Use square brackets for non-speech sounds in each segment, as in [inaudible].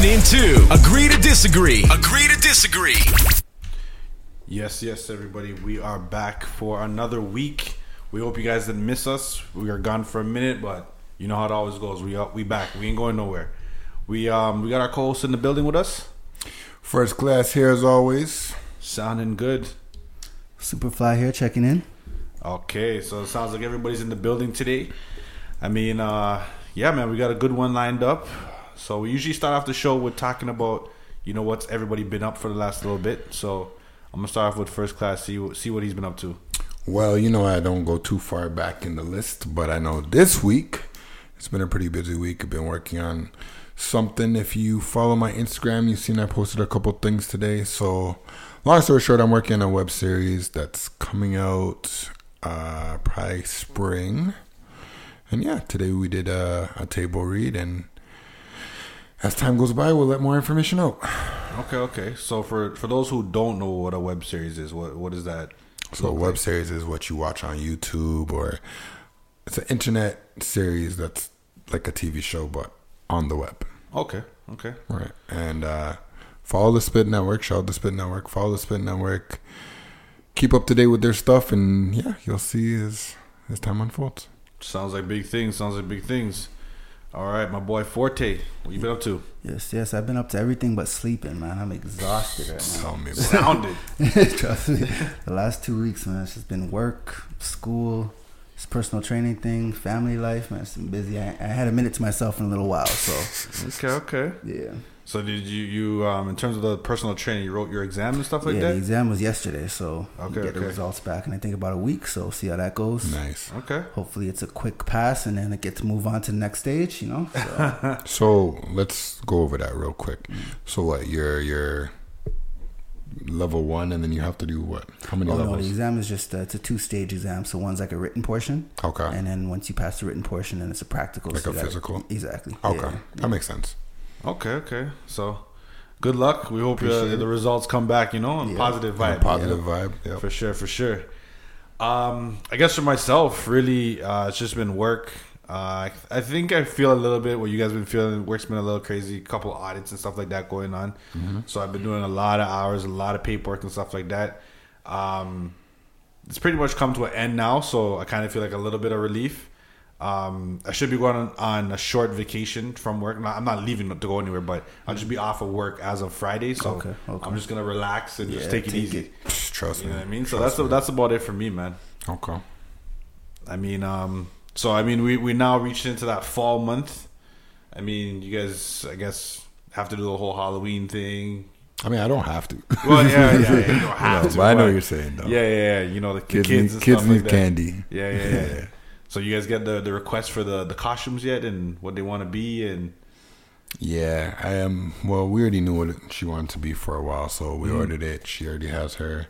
tuned in to Agree to Disagree. Agree to Disagree. Yes, yes, everybody. We are back for another week. We hope you guys didn't miss us. We are gone for a minute, but you know how it always goes. We up, we back. We ain't going nowhere. We um we got our co-host in the building with us. First class here as always. Sounding good. Superfly here checking in. Okay, so it sounds like everybody's in the building today. I mean, uh yeah, man, we got a good one lined up. So we usually start off the show with talking about you know what's everybody been up for the last little bit. So I'm gonna start off with first class. See see what he's been up to. Well, you know I don't go too far back in the list, but I know this week it's been a pretty busy week. I've been working on something. If you follow my Instagram, you've seen I posted a couple things today. So, long story short, I'm working on a web series that's coming out uh, probably spring. And yeah, today we did a, a table read, and as time goes by, we'll let more information out. Okay, okay. So for for those who don't know what a web series is, what what is that? So a web series is what you watch on YouTube or it's an internet series that's like a TV show but on the web. Okay, okay. Right. And uh follow the Spit Network, shout out the Spit Network, follow the Spit Network. Keep up to date with their stuff and yeah, you'll see as as time unfolds. Sounds like big things. Sounds like big things. All right, my boy Forte, what you been up to? Yes, yes, I've been up to everything but sleeping, man. I'm exhausted right Tell me Sounded. [laughs] Trust me. The last two weeks, man, it's just been work, school, this personal training thing, family life, man. It's been busy. I, I had a minute to myself in a little while, so Okay, okay. yeah. So did you you um in terms of the personal training, you wrote your exam and stuff like yeah, that? the exam was yesterday, so Okay, get the results back in I think about a week. So see how that goes. Nice. Okay. Hopefully it's a quick pass, and then I get to move on to the next stage. You know. So, [laughs] So let's go over that real quick. So what, you're you're level one and then you have to do what? How many oh no, the exam is just uh, it's a two stage exam. So one's like a written portion, Okay. and then once you pass the written portion, then it's a practical. Like so a you gotta- physical? Exactly. Okay. Yeah. That makes sense. Okay, okay. So good luck. We hope uh, the results come back, you know, on Yeah. positive vibe. positive vibe. Yep. For sure, for sure. Um, I guess for myself, really, uh, it's just been work. Uh, I- think I feel a little bit what you guys been feeling. Work's been a little crazy. A couple audits and stuff like that going on. So I've been doing a lot of hours, a lot of paperwork and stuff like that. Um, it's pretty much come to an end now, so I kind of feel like a little bit of relief. Um, I should be going on, on a short vacation from work. Not, I'm not leaving to go anywhere, but I'll just be off of work as of Friday. So Okay, okay. I'm just gonna relax and just Yeah, take it take easy. it. Trust You me. I mean? So that's me. that's about it for me, man. okay. I mean, um, so I mean, we we now reached into that fall month. I mean, you guys, I guess, have to do the whole Halloween thing. I mean, I don't have to. Well, yeah, yeah, yeah [laughs] you don't have No, to. but I know what you're saying, though. Yeah, yeah, yeah. You know, the Kids, kids, need, and kids need like that. candy. Yeah, yeah, yeah, [laughs] yeah. So you guys get the the request for the the costumes yet, and what they want to be, and Yeah, I am. Well, we already knew what she wanted to be for a while, so we Mm-hmm. ordered it. She already has her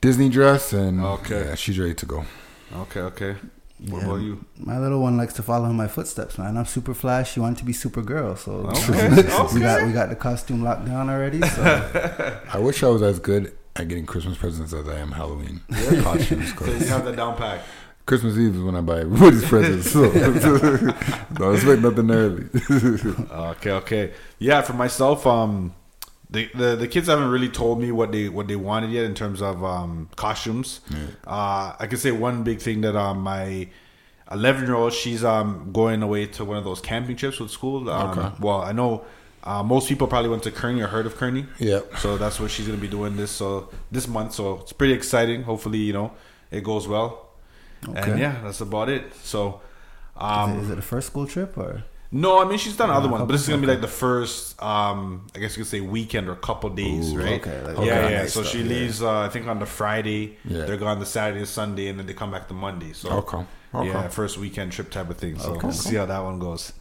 Disney dress, and Okay. yeah, she's ready to go. okay, okay. What Yeah. about you? My little one likes to follow in my footsteps, man. I'm super flash. She wanted to be super girl, so Okay, [laughs] we got we got the costume locked down already. So [laughs] I wish I was as good at getting Christmas presents as I am Halloween costumes. 'cause [laughs] So you have that down pack. Christmas Eve is when I buy everybody's [laughs] presents, so don't expect nothing early. [laughs] Okay, okay. Yeah, for myself, um, the, the the kids haven't really told me what they what they wanted yet in terms of um costumes. Uh, I can say one big thing that um my eleven year old she's um going away to one of those camping trips with school. Um, Okay. Well, I know. Uh, most people probably went to Kearney or heard of Kearney. Yep. So that's where she's gonna be doing this. So this month, so it's pretty exciting. Hopefully, you know, it goes well. And Okay. yeah, that's about it. So, um, is, it, is it a first school trip or? no, I mean she's done other ones, but this is gonna be like the first, um, I guess you could say weekend or couple days, Ooh, right? okay, like- yeah, okay, yeah. nice so stuff, she yeah. leaves, uh, I think on the Friday. Yeah. They're gone the Saturday, and Sunday, and then they come back the Monday. So Okay, okay. yeah, first weekend trip type of thing. So Okay. we'll see how that one goes.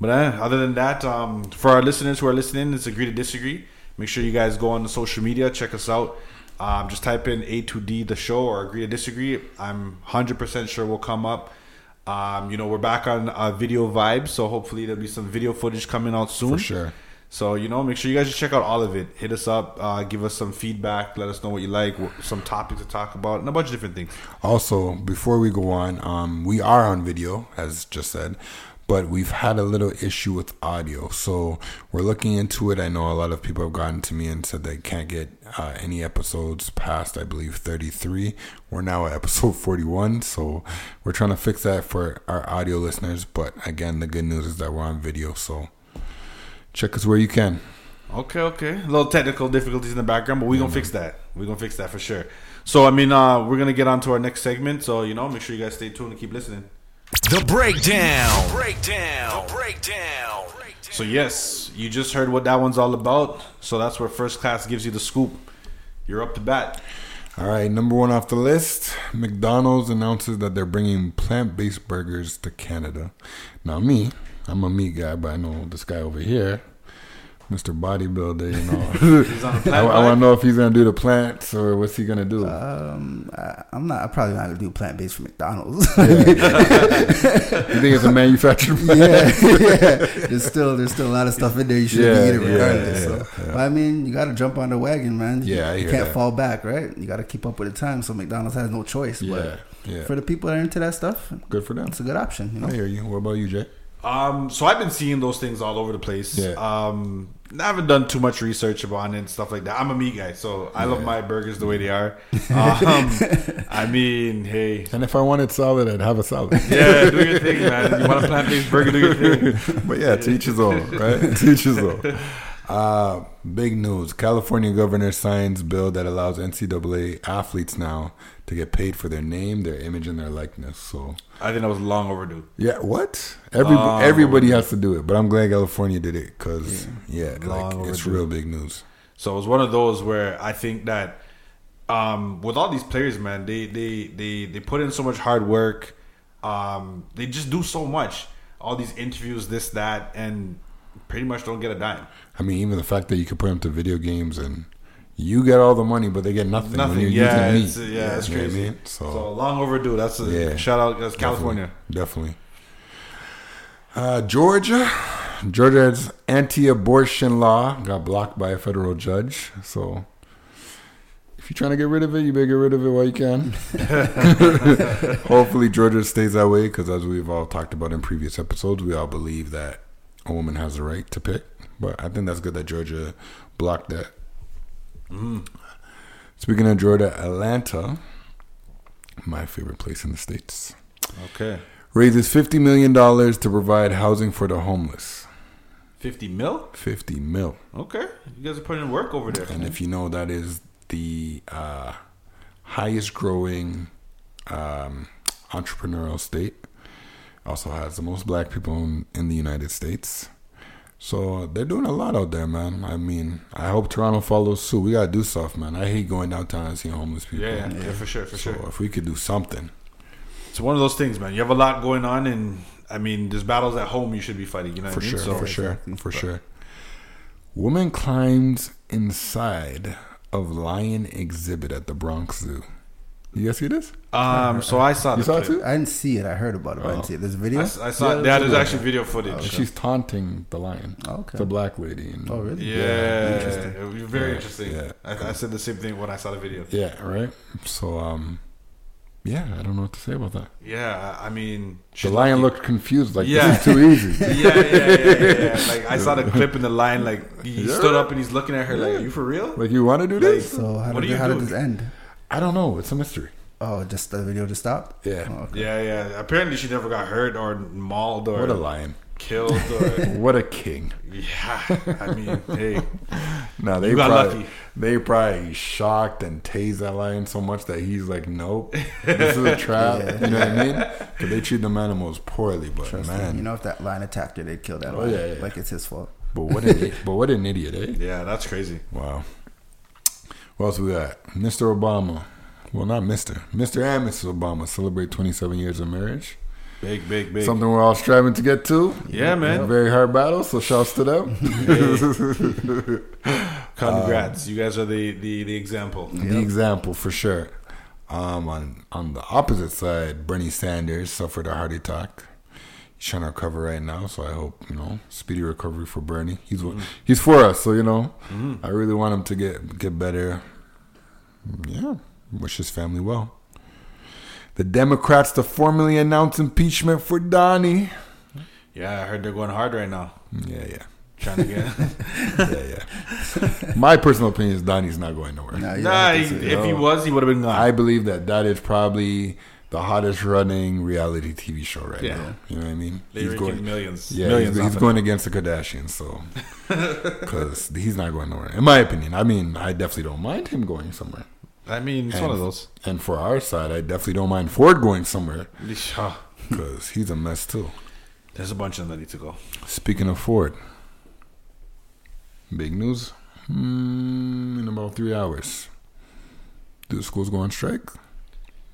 But uh, other than that, um, for our listeners who are listening, it's agree to disagree. Make sure you guys go on the social media, check us out. Um, just type in A2D the show or agree to disagree. I'm 100% sure we'll come up. Um, you know, we're back on uh, video vibes, so hopefully there'll be some video footage coming out soon. For sure. So you know, make sure you guys just check out all of it. Hit us up, uh, give us some feedback, let us know what you like, some topics to talk about, and a bunch of different things. Also, before we go on, um, we are on video, as just said, but we've had a little issue with audio. So we're looking into it. I know a lot of people have gotten to me and said they can't get uh, any episodes past, I believe, 33. We're now at episode [laughs] 41. So we're trying to fix that for our audio listeners. But again, the good news is that we're on video. So check us where you can. Okay, okay. A little technical difficulties in the background, but we're gonna fix that. We're gonna fix that for sure. So I mean, uh, we're gonna get on to our next segment. So you know, make sure you guys stay tuned and keep listening. The breakdown. Breakdown. The breakdown. So yes, you just heard what that one's all about. So that's where first class gives you the scoop. You're up to bat. All right, number one off the list McDonald's announces that they're bringing plant based burgers to Canada. Now, me, I'm a meat guy, but I know this guy over here, Mr. Bodybuilder, you know. [laughs] He's on the I, I want to know if he's going to do the plants or what's he going to do. Um, I, I'm not. I'm probably not gonna do plant based for McDonald's. [laughs] you think it's a manufactured plant? yeah, yeah. There's still there's still a lot of stuff in there you should Yeah, be eating yeah, regardless. yeah, so, But I mean, you got to jump on the wagon, man. Yeah, I you can't that. fall back, right? You got to keep up with the time. So McDonald's has no choice. Yeah, But yeah. for the people that are into that stuff, Good for them. it's a good option. You know. I hear you. What about you, Jay? Um, so I've been seeing those things all over the place. Yeah. Um, I haven't done too much research about it and stuff like that. I'm a meat guy, so I love my burgers the way they are. [laughs] Um, I mean, hey, And if I wanted salad, I'd have a salad. yeah, do your thing, man. You want a plant based burger? Do your thing. but yeah, to each his own, right? [laughs] to each his own. Uh, big news: California governor signs bill that allows NCAA athletes now to get paid for their name, their image, and their likeness. So I think that was long overdue. yeah, what? Every, Long everybody overdue. has to do it, but I'm glad California did it because yeah, Long like it's real big news. So it was one of those where I think that um, with all these players, man, they they they they put in so much hard work. Um, they just do so much. All these interviews, this that, and pretty much don't get a dime. I mean, even the fact that you could put them to video games and you get all the money, but they get nothing. Nothing. Yeah, it's, meat. yeah, it's You know I crazy. mean? So, So, long overdue. That's a Yeah. shout out. That's California. Definitely. Uh, Georgia. Georgia's anti abortion law got blocked by a federal judge. So if you're trying to get rid of it, you better get rid of it while you can. [laughs] [laughs] Hopefully, Georgia stays that way because, as we've all talked about in previous episodes, we all believe that a woman has the right to pick. But I think that's good that Georgia blocked that. Speaking of Georgia, Atlanta, my favorite place in the States Okay. raises fifty million dollars to provide housing for the homeless. Fifty mil. Fifty mil, Okay. You guys are putting in work over there. and if you know, that is the uh, highest growing um, entrepreneurial state. Also has the most black people in, in the United States. So they're doing a lot out there, man. I mean, I hope Toronto follows suit. We gotta do stuff, man. I hate going downtown and seeing homeless people. yeah, yeah, yeah, for sure, for So sure. if we could do something, It's one of those things, man. You have a lot going on, and I mean, there's battles at home you should be fighting. You know for what I mean? sure, So, for sure, for sure. Woman climbs inside of lion exhibit at the Bronx Zoo. You guys see this? Um, so I saw You the saw it too? I didn't see it. I heard about it. But I didn't see it. There's a video. I saw. Yeah, Yeah, there's there's actually video footage. And she's taunting the lion. Oh, okay. The black lady. And oh, really? Yeah, Interesting. it was very Yeah, interesting. yeah. I, I said the same thing when I saw the video. Yeah, right. So, um, yeah, I don't know what to say about that. Yeah, I mean, The lion looked confused, like Yeah. this is too easy. [laughs] Yeah, yeah, yeah, yeah, yeah. Like I saw the [laughs] clip in the line. Like he Yeah. stood up and he's looking at her like, "Are you for real?" like you want to do this? So how did, do you how did this end? I don't know. It's a mystery. Oh, just the video just stopped. Yeah. Oh, okay. Yeah, yeah. Apparently, she never got hurt or mauled or What a lion! killed or. [laughs] What a king! yeah, I mean, hey, [laughs] No, they You got probably, lucky. They probably shocked and tased that lion so much that he's like, "Nope, this is a trap." [laughs] Yeah. You know what I mean? Because they treat them animals poorly, but Trust me. man, You know, if that lion attacked her, they'd kill that Oh, lion. yeah, yeah. Like it's his fault. but what an but what an idiot, eh? yeah, that's crazy. Wow. What else we got? Mr. Obama. Well, not Mr. Mr. and Mrs. Obama celebrate 27 years of marriage. Big, big, big. Something we're all striving to get to. Yeah, man. A very hard battle, so shouts to them. Congrats, you guys are the the, the example. The example for sure. Um, on on the opposite side, Bernie Sanders suffered a heart attack. He's trying to recover right now, so I hope you know speedy recovery for Bernie. He's mm. he's for us, so you know mm. I really want him to get get better. Yeah, wish his family well. The Democrats to formally announce impeachment for Donnie. Yeah, I heard they're going hard right now. Yeah, yeah, Trying to get. [laughs] [laughs] yeah, yeah. My personal opinion is Donnie's not going nowhere. Nah, nah, he, if he was, he would have been gone. I believe that that is probably the hottest running reality TV show right Yeah. now. You know what I mean? They're making millions. Yeah, millions. he's, he's going against the Kardashians, so [laughs] because he's not going nowhere. In my opinion, I mean, I definitely don't mind him going somewhere. I mean, it's And- one of those. And for our side, I definitely don't mind Ford going somewhere because he's a mess too. there's a bunch of them that need to go. Speaking of Ford, big news. Hmm, in about three hours, do the schools go on strike?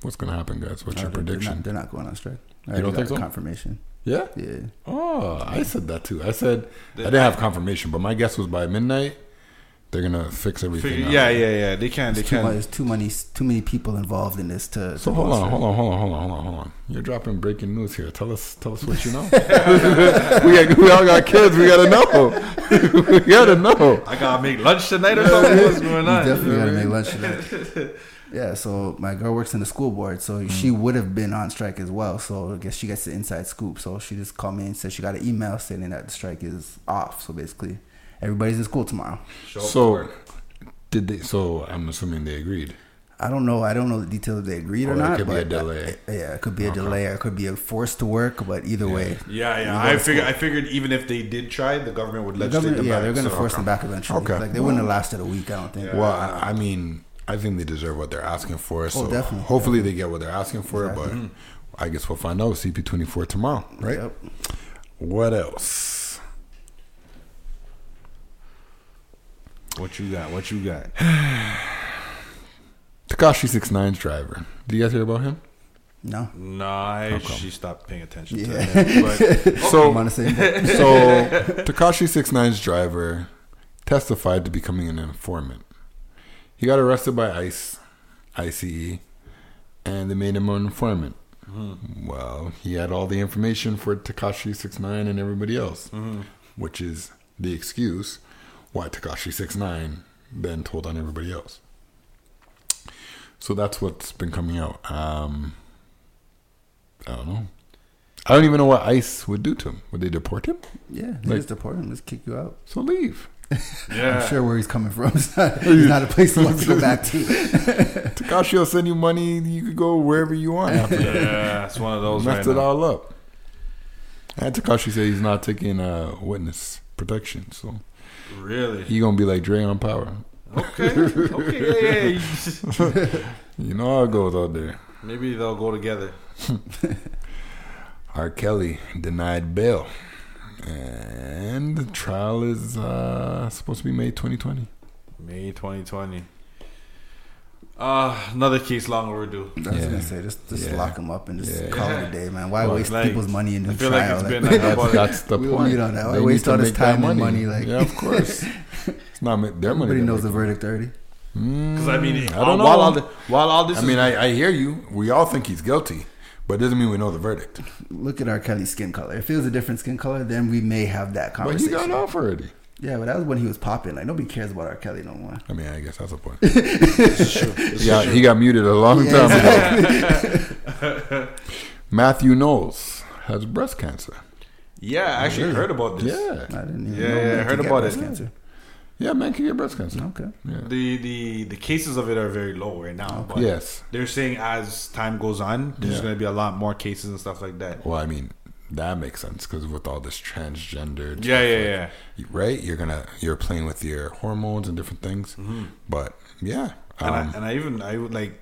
What's going to happen, guys? What's No, your they're- prediction? They're not, they're not going on strike. I You don't think got so? Confirmation. yeah. Yeah. Oh, I said that too. I said I didn't have confirmation, but my guess was by midnight they're gonna fix everything. Figure, out. yeah, yeah, yeah. They can. They There's too, much, can. there's too many too many people involved in this to. So to hold on, hold on, hold on, hold on, hold on, hold on. You're dropping breaking news here. Tell us, tell us what you know. [laughs] [laughs] we, got, we all got kids. We gotta know. [laughs] we gotta know. I gotta make lunch tonight or something. What's going You on? definitely gotta make lunch tonight. Yeah, so my girl works in the school board, so she would have been on strike as well. So I guess she gets the inside scoop. So she just called me and said she got an email saying that the strike is off. So basically, everybody's in school tomorrow. Show So did they? So I'm assuming they agreed. I don't know. I don't know the details if they agreed or, Or it not. could be a delay. uh, yeah, it could be a delay or it could be a force to work. But either way, Yeah, yeah. I figured. I figured even if they did try, the government would The legislate government, them yeah, back, they're gonna so- force them back eventually. Okay. Like they wouldn't have lasted a week. I don't think. Well, I, I mean, I think they deserve what they're asking for. Oh, so Oh, definitely. hopefully they get what they're asking for. Exactly. But mm-hmm. I guess we'll find out CP24 tomorrow, right? Yep. What else? What you got? What you got? [sighs] Tekashi 69's driver. Did you guys hear about him? No. No, I actually stopped paying attention to Yeah. that. But [laughs] So oh, I'm on the same boat. So [laughs] Tekashi 69's driver testified to becoming an informant. He got arrested by ICE, ICE, and they made him an informant. Well, he had all the information for Tekashi 69 and everybody else, which is the excuse why Tekashi 69 then told on everybody else. So that's what's been coming out. Um, I don't know. I don't even know what ICE would do to him. Would they deport him? Yeah, they Like- just deport him. Just kick you out. So leave. [laughs] yeah, I'm sure where he's coming from. [laughs] It's not, [laughs] it's not a place he wants to go back to. Tekashi will send you money. You could go wherever you want after that. yeah, it's one of those Messed right it now. all up. And Tekashi said he's not taking uh, witness protection, so Really? he gonna be like Dre on Power. Okay. Okay. Yeah, yeah. You know how it goes out there. Maybe they'll go together. R. Kelly denied bail, and the trial is uh, supposed to be May 2020. May 2020. Uh, another case long overdue. I was Yeah. gonna say just just Yeah. lock him up and just Yeah. call it a day, man. Why Well, waste like, people's money in the trial? like it's Like, been That's, that's the We will point. meet on that. Why They waste all this make that time and money, like- yeah, of course. [laughs] it's not their money. Everybody knows the making. verdict already. Because I mean, I don't know. While all, the, while all this I is mean, I, I hear you. We all think he's guilty, but it doesn't mean we know the verdict. [laughs] Look at R. Kelly's skin color. If it was a different skin color, then we may have that But he conversation. got off already. Yeah, but that was when he was popping. Like nobody cares about R. Kelly no more. I mean, I guess that's the point. [laughs] he, got, he got muted a long Yeah, time ago. [laughs] Matthew Knowles has breast cancer. yeah, I actually heard about this. Yeah. I didn't even Yeah, know yeah, I heard about breast it. Cancer. Yeah, man can get breast cancer. Okay. Yeah. The, the the cases of it are very low right now. But Yes. They're saying as time goes on, there's Yeah. going to be a lot more cases and stuff like that. Well, I mean, that makes sense because with all this transgender, Yeah, yeah, yeah. right? You're gonna you're playing with your hormones and different things. But yeah, And, um, I, and I even I would like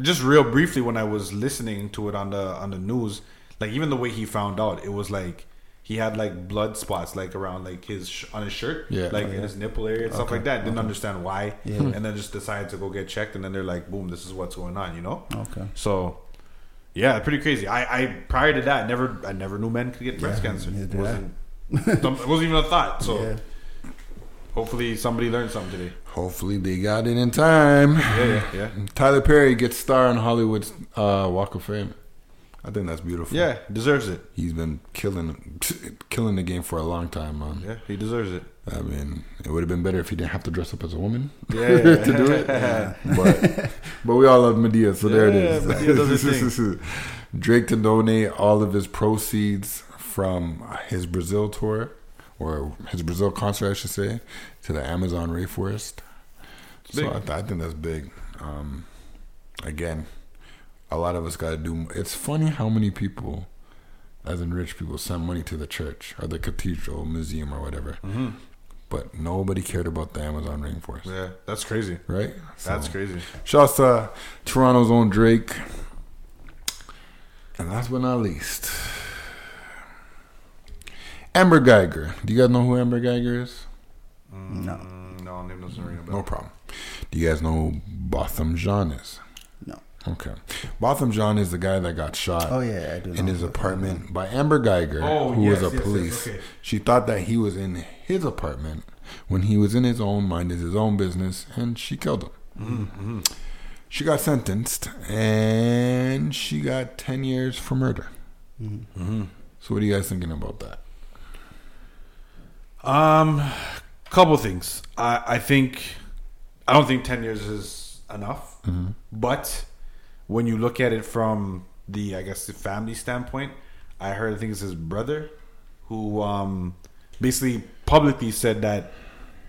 just real briefly when I was listening to it on the on the news, like even the way he found out, it was like he had like blood spots like around like his sh- on his shirt, Yeah. like Oh, in his nipple area and stuff like that. Didn't understand why, Yeah. and then just decided to go get checked, and then they're like, boom, this is what's going on, you know? Okay. So. Yeah, pretty crazy. I, I prior to that never I never knew men could get breast Yeah, cancer. It wasn't [laughs] it wasn't even a thought. So Yeah. hopefully somebody learned something today. hopefully they got it in time. Yeah, yeah, yeah. Tyler Perry gets star on Hollywood's uh, Walk of Fame. I think that's beautiful. Yeah, deserves it. he's been killing killing the game for a long time, man. Yeah, he deserves it. I mean, it would have been better if he didn't have to dress up as a woman Yeah, [laughs] to do it. [laughs] But but we all love Madea, so there it is. Yeah, does [laughs] Drake to donate all of his proceeds from his Brazil tour or his Brazil concert, I should say, to the Amazon rainforest. So. I, th- I think that's big. Um, again, a lot of us got to do. It's funny how many people, as in rich people, send money to the church or the cathedral, museum, or whatever. But nobody cared about the Amazon rainforest, Yeah, that's crazy. right? That's So- crazy. Shouts to Toronto's own Drake. And last but not least, Amber Guyger. Do you guys know who Amber Guyger is? No, Mm, no, name doesn't ring a bell. No problem. Do you guys know who Botham Jean is? No. Okay. Botham Jean is the guy that got shot Oh yeah, I do. in his apartment by Amber Guyger, Oh, who yes, was a yes, yes, police. okay. She thought that he was in his apartment when he was in his own mind, his own business, and she killed him. Mm-hmm. She got sentenced, and she got ten years for murder. Mm-hmm. So, what are you guys thinking about that? Um, couple things. I I think I don't think ten years is enough. But when you look at it from the I guess the family standpoint, I heard I think it's his brother who um basically publicly said that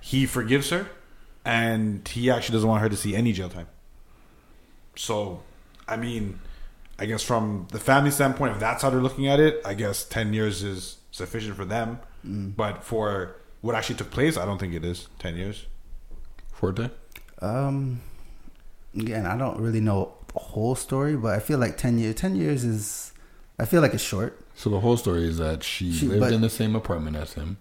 he forgives her and he actually doesn't want her to see any jail time. So, I mean, I guess from the family standpoint, if that's how they're looking at it, I guess ten years is sufficient for them. But for what actually took place, I don't think it is ten years. Forte? Um, again, I don't really know the whole story, but I feel like ten years. Ten years is. I feel like it's short. So, the whole story is that she, She- lived in the same apartment as him.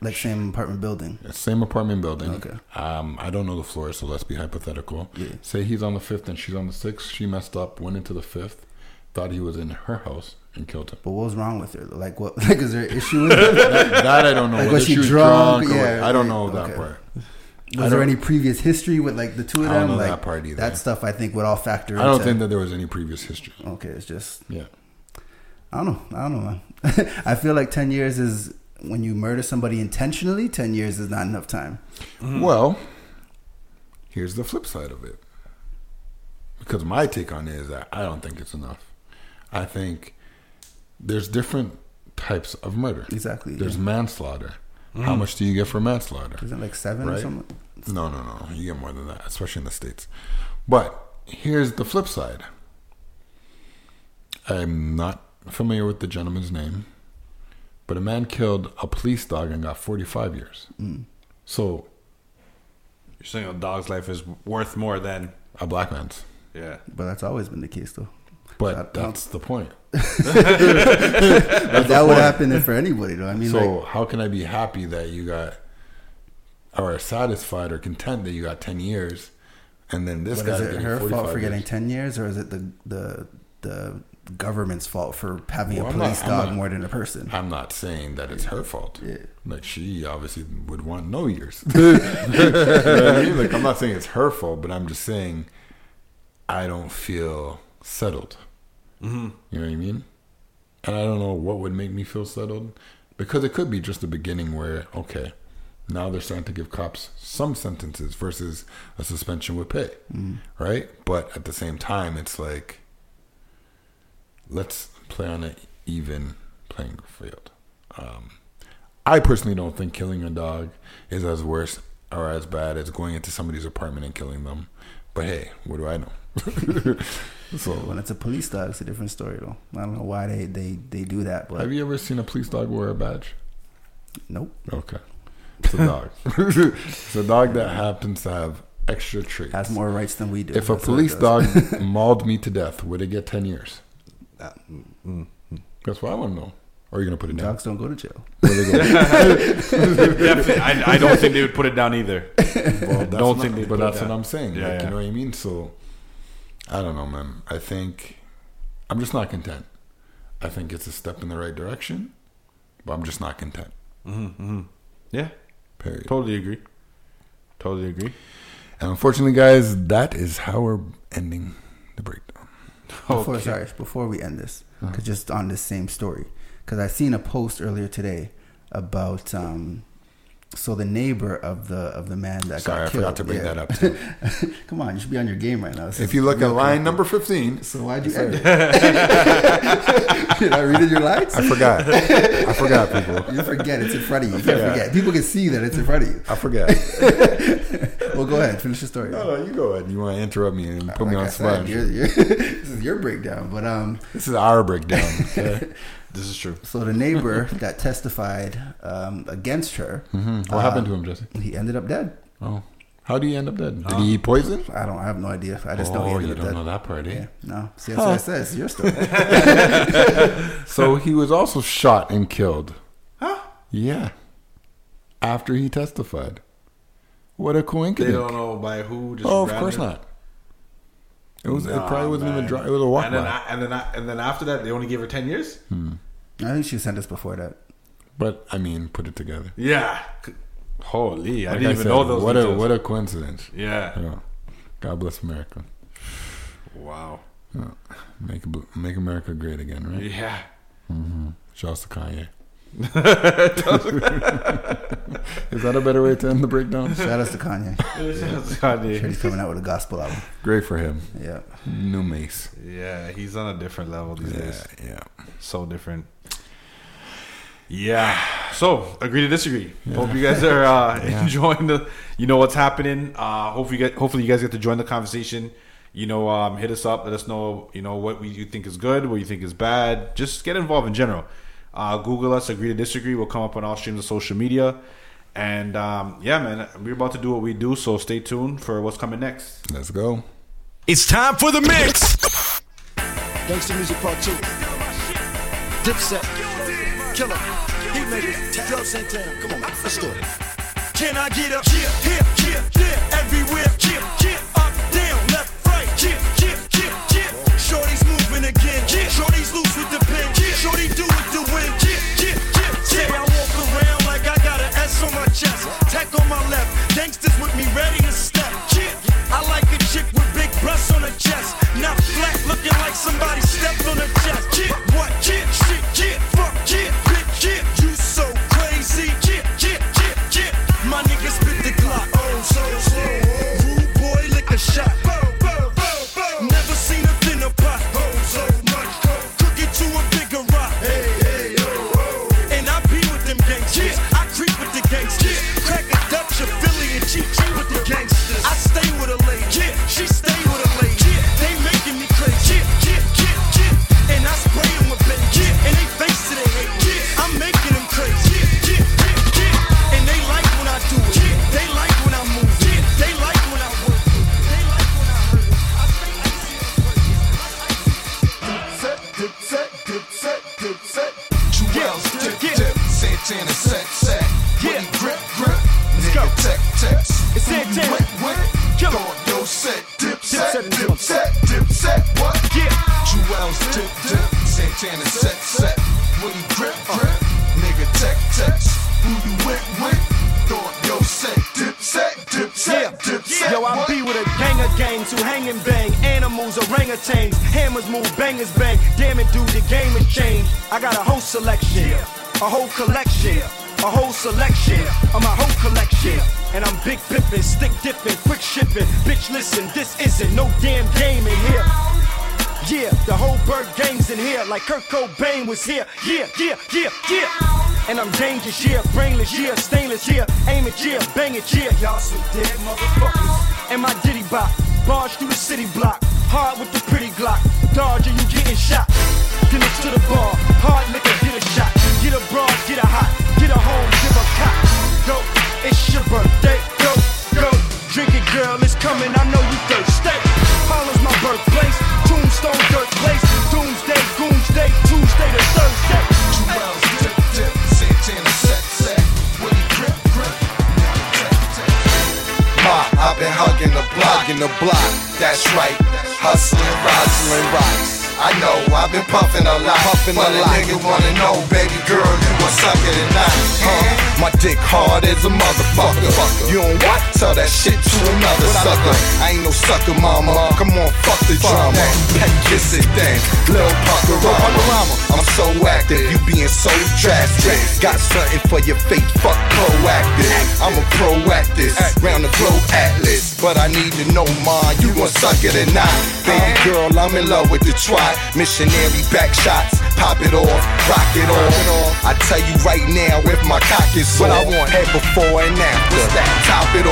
Like same apartment building. Same apartment building. Okay. Um, I don't know the floor, so let's be hypothetical. Yeah. Say he's on the fifth and she's on the sixth. She messed up, went into the fifth, thought he was in her house, and killed him. But what was wrong with her? Like what? [laughs] Like is there an issue with it? that, that I don't know. Like, Whether was she was drunk? Yeah, I don't know that okay. part. Was there any previous history with like the two of I them? don't know like that part either. That stuff I think would all factor. I don't into, think that there was any previous history. Okay, it's just Yeah. I don't know. I don't know, man. [laughs] I feel like ten years is when you murder somebody intentionally. Ten years is not enough time. Mm-hmm. Well, here's the flip side of it. Because my take on it is that I don't think it's enough. I think there's different types of murder. Exactly. There's yeah. manslaughter. How mm. much do you get for manslaughter? Isn't it like seven or Right. something? No, no, no. You get more than that, especially in the States. But here's the flip side. I'm not familiar with the gentleman's name, but a man killed a police dog and got 45 years. Mm. So You're saying a dog's life is worth more than a black man's. yeah. But that's always been the case, though. But That- that's the point. [laughs] But that would happen for anybody, though. I mean, so like, how can I be happy that you got, or satisfied or content that you got 10 years, and then this guy's is it her fault for getting ten years, or is it the the the government's fault for having Well, a I'm not- police dog not- more than a person? I'm not saying that it's her fault. Yeah. Like she obviously would want no years. [laughs] You know I mean? Like I'm not saying it's her fault, but I'm just saying I don't feel settled. Mm-hmm. You know what I mean? And I don't know what would make me feel settled because it could be just the beginning where okay, now they're starting to give cops some sentences versus a suspension with pay, right? But at the same time, it's like let's play on an even playing field. Um, I personally don't think killing a dog is as worse or as bad as going into somebody's apartment and killing them. But hey, what do I know? [laughs] so, When it's a police dog, it's a different story, though. I don't know why they they they do that, but have you ever seen a police dog wear a badge? nope. Okay, it's a dog. [laughs] it's a dog that happens to have extra traits. Has more rights than we do. if a That's police dog [laughs] mauled me to death, would it get ten years? Uh, mm, That's what I want to know. Or are you gonna put it down? dogs don't go to jail. Where go? [laughs] I, I don't think they would put it down either. Well, that's Don't think they'd but put it that's what. I'm saying. Yeah, like, yeah. You know what I mean? So, I don't know, man. I think I'm just not content. I think it's a step in the right direction, but I'm just not content. Yeah, Period. totally agree. Totally agree. And unfortunately, guys, that is how we're ending the breakdown. Okay. Before, sorry, before we end this, Uh-huh. 'cause just on this same story, because I seen a post earlier today about um, so the neighbor of the of the man that Sorry, I forgot to bring yeah. that up. Too. [laughs] Come on, you should be on your game right now. This if you look at line number 15, So why'd you end it? [laughs] Did I read in your lines? I forgot. I forgot, people. You forget it's in front of you. You can't forget. People can see that it's in front of you. I forgot. [laughs] Well, go ahead, finish the story. No, no, you go ahead. You want to interrupt me and put me on spot. this is your breakdown, but um, This is our breakdown. Okay? This is true. so the neighbor [laughs] that testified um, against her, Mhm. What happened to him, Jesse? he ended up dead. Oh, how do you end up dead? Did he eat poison? I don't. I have no idea. I just know he Oh, ended you up don't dead. know that part, eh? Yeah, no. See, that's what I said. It's your story. [laughs] [laughs] So he was also shot and killed. Huh? Yeah. After he testified. What a coincidence! They don't know by who. Just Oh, of random- course not. It was. it probably wasn't even man. dry. It was a walk And then. I- and then, I- and then after that, they only gave her ten years. Hmm. I think she sent us before that. But I mean, put it together. Yeah. C- Holy, I Like didn't even said, know those. What a what a coincidence. yeah. Yeah. God bless America. Wow. Make make America great again, right? Yeah. Mm-hmm. Shouts to Kanye. [laughs] Is that a better way to end the breakdown? Shout out to Kanye. [laughs] Shout out to Kanye. He's coming out with a gospel album. Great for him. Yeah. New Mace. Yeah, he's on a different level these Yeah, days. yeah. So different. Yeah. So agree to disagree. Hope you guys are uh, [laughs] enjoying the. You know what's happening. Uh, hopefully, you get, hopefully you guys get to join the conversation. You know, um, hit us up. Let us know. You know what we, you think is good, what you think is bad. Just get involved in general. Uh, Google us. Agree to disagree. We'll come up on all streams of social media. And um, yeah, man, we're about to do what we do. So stay tuned for what's coming next. Let's go. It's time for the mix. Gangsta Music Part 2. Dipset. Killer. Heatmaker. Dub Santana. Come on, let's do it. Can I get up? Yeah, here, here, there, everywhere. Yeah, yeah, chest. Tech on my left. Gangsters with me ready to step. Yeah, I like a chick with big breasts on her chest. Not flat, looking like somebody stepped on her chest. Yeah, what? Yeah, like Kurt Cobain was here. Yeah, yeah, yeah, yeah. And I'm dangerous, yeah, brainless, yeah, stainless, yeah, aim it, yeah, bang it, yeah. Y'all some dead motherfuckers. And my ditty bop, barge through the city block, a but a lot. nigga wanna know, baby girl, you a sucker tonight, huh? My dick hard as a motherfucker. You don't what? Tell that shit to another sucker. I ain't no sucker, mama. Come on, fuck the drama. Pet kiss it then. Lil Pacorama. I'm so active, you being so drastic. Got something for your fake, fuck proactive. I'm a proactive, round the globe atlas. But I need to know mine, you gon' suck it or not. Baby girl, I'm in love with the twat. Missionary back shots, pop it off, rock it off. I tell you right now, if my cock is sore, what I want head before and after. that? Top it off.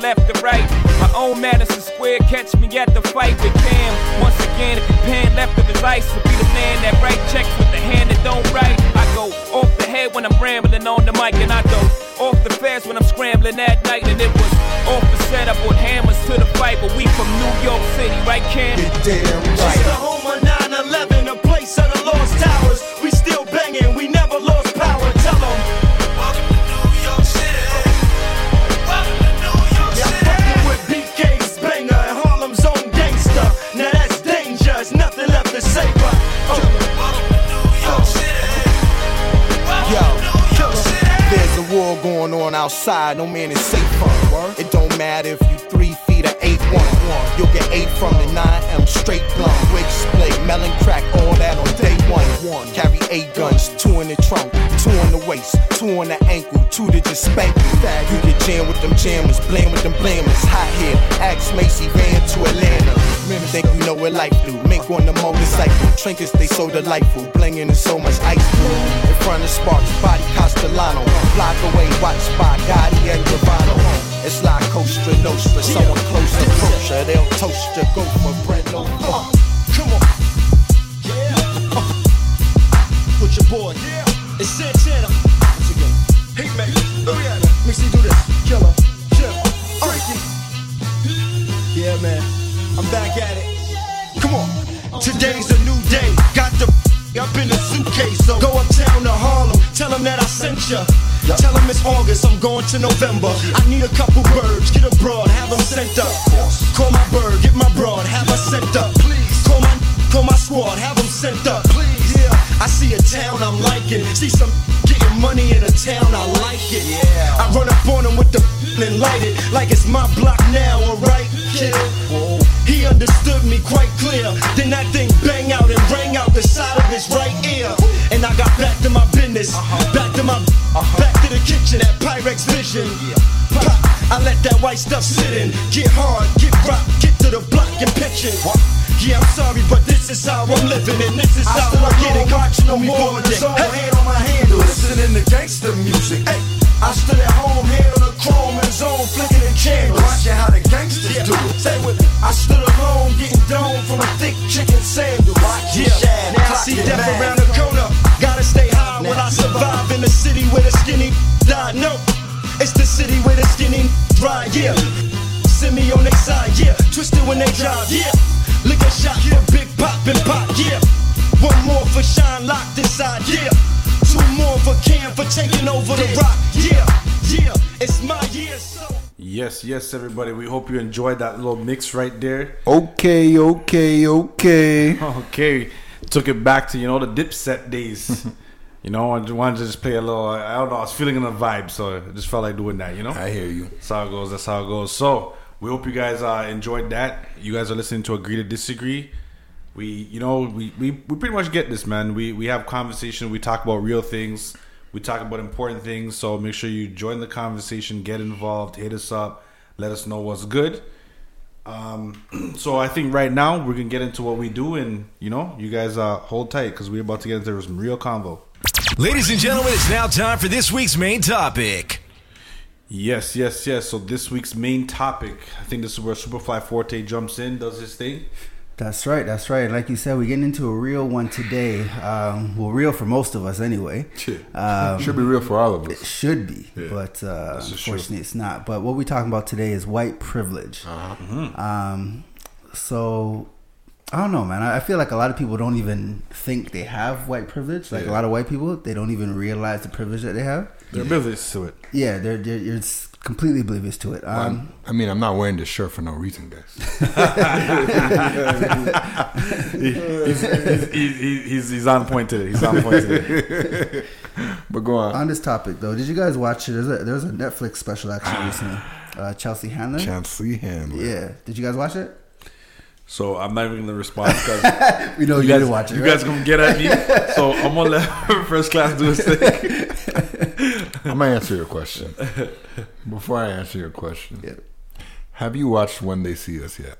Left to right. My own Madison Square, catch me at the fight with Cam. Once again, if you pan left of his ice, to be the man that write checks with the hand that don't write. I go off the head when I'm rambling on the mic, and I go off the fast when I'm scrambling at night. And it was off the set, I put hammers to the fight, but we from New York City, right, Cam? Damn It's right. the home of 9-11, a place of the lost towers. We still banging, we never lost power. Tell them. Going on outside, no man is safe from. It don't matter if you three one. You'll get eight from the 9M straight blunt. Wig split, melon crack, all that on day one. Carry eight guns, two in the trunk, two on the waist, two on the ankle, two to just spank you. You get jammed with them jammers, blame with them blamers. Hot here, axe Macy ran to Atlanta. Think you know what life do. Mink on the motorcycle, trinkets they so delightful. Blinging in so much ice blue. In front of Sparks, body Castellano. Block away, watch by Gotti and Gravano. It's like Costa Nostra, someone close approach her. They'll toast you, go for bread, no fuck. Come on. Yeah. Uh. Put your boy. Yeah. It's Santana. Once again. Hey, man. Oh, yeah. Mixy, do this. Killer. Chip. Freaky. Yeah, man. I'm back at it. Come on. Today's a new day. Got the up in the suitcase. So go uptown to Harlem. Tell them that I sent ya. Tell them it's August. I'm going to November. I need a couple birds. Get abroad. Have them sent up. Call my bird. Get my broad. Have her sent up. Please. Call my Call my squad, have them sent up. Please. Yeah, I see a town I'm liking. See some getting money in a town, I like it. Yeah. I run up on them with the and light it like it's my block now, alright, kid. He understood me quite clear. Then that thing bang out and rang out the side of his right ear. And I got back to my business, uh-huh. back to my, uh-huh. back to the kitchen at Pyrex Vision. Pop, I let that white stuff sit in. Get hard, get rock, get to the block and pitch it. Yeah, I'm sorry, but this is how I'm living, and this is I how I get it. watching No more Hey. hand on my handle, listening to gangster music. Hey, I stood at home, I stood alone, getting domed from a thick chicken sandal. Watch Yeah, now I see death around the corner. Gotta stay high when I survive in the city where the skinny die. No, it's the city where the skinny dry. Yeah, send me on their side. Yeah, twisted when they drive. Yeah, lick a shot for Big Pun and Pop. Yeah, one more for Shyne locked inside. Yeah, two more for Cam for taking over the rock. Yeah, yeah, it's my year. So. Yes, yes, everybody. We hope you enjoyed that little mix right there. Okay, okay, okay. [laughs] Okay, took it back to you know the Dipset days. [laughs] you know, I just wanted to just play a little. I don't know. I was feeling in the vibe, so I just felt like doing that. You know, I hear you. that's how it goes. That's how it goes. So we hope you guys uh, enjoyed that. You guys are listening to Agree to Disagree. We, you know, we, we, we pretty much get this, man. We we have conversation. We talk about real things. We talk about important things. So make sure you join the conversation, get involved, hit us up, let us know what's good. Um, [clears throat] so I think right now we're gonna get into what we do, and you know, you guys uh, hold tight because we're about to get into some real convo. Ladies and gentlemen, it's now time for this week's main topic. Yes, yes, yes. So this week's main topic, I think this is where Superfly Forte jumps in, does his thing. That's right. That's right. Like you said, we're getting into a real one today. Um, well, real for most of us anyway. Um, Should be real for all of us. It should be, Yeah. but uh, unfortunately, it's not. But what we're talking about today is white privilege. Uh-huh. Um, so I don't know, man. I feel like a lot of people don't even think they have white privilege. Like a lot of white people, they don't even realize the privilege that they have. They're oblivious to it. Yeah, they're, they're you're completely oblivious to it. Um, I'm- I mean, I'm not wearing this shirt for no reason, guys. [laughs] [laughs] he's, he's, he's, he's, he's on point today. He's on point today. [laughs] But go on. on this topic, though, did you guys watch it? There's a, there was a Netflix special actually [sighs] recently. Uh, Chelsea Handler. Chelsea Handler. Yeah, did you guys watch it? So I'm not even gonna respond because We know you, you guys, didn't watch it. you right? guys gonna get at me. So I'm gonna let first class do his thing. I'm gonna answer your question. [laughs] Before I answer your question, Yeah. have you watched When They See Us yet?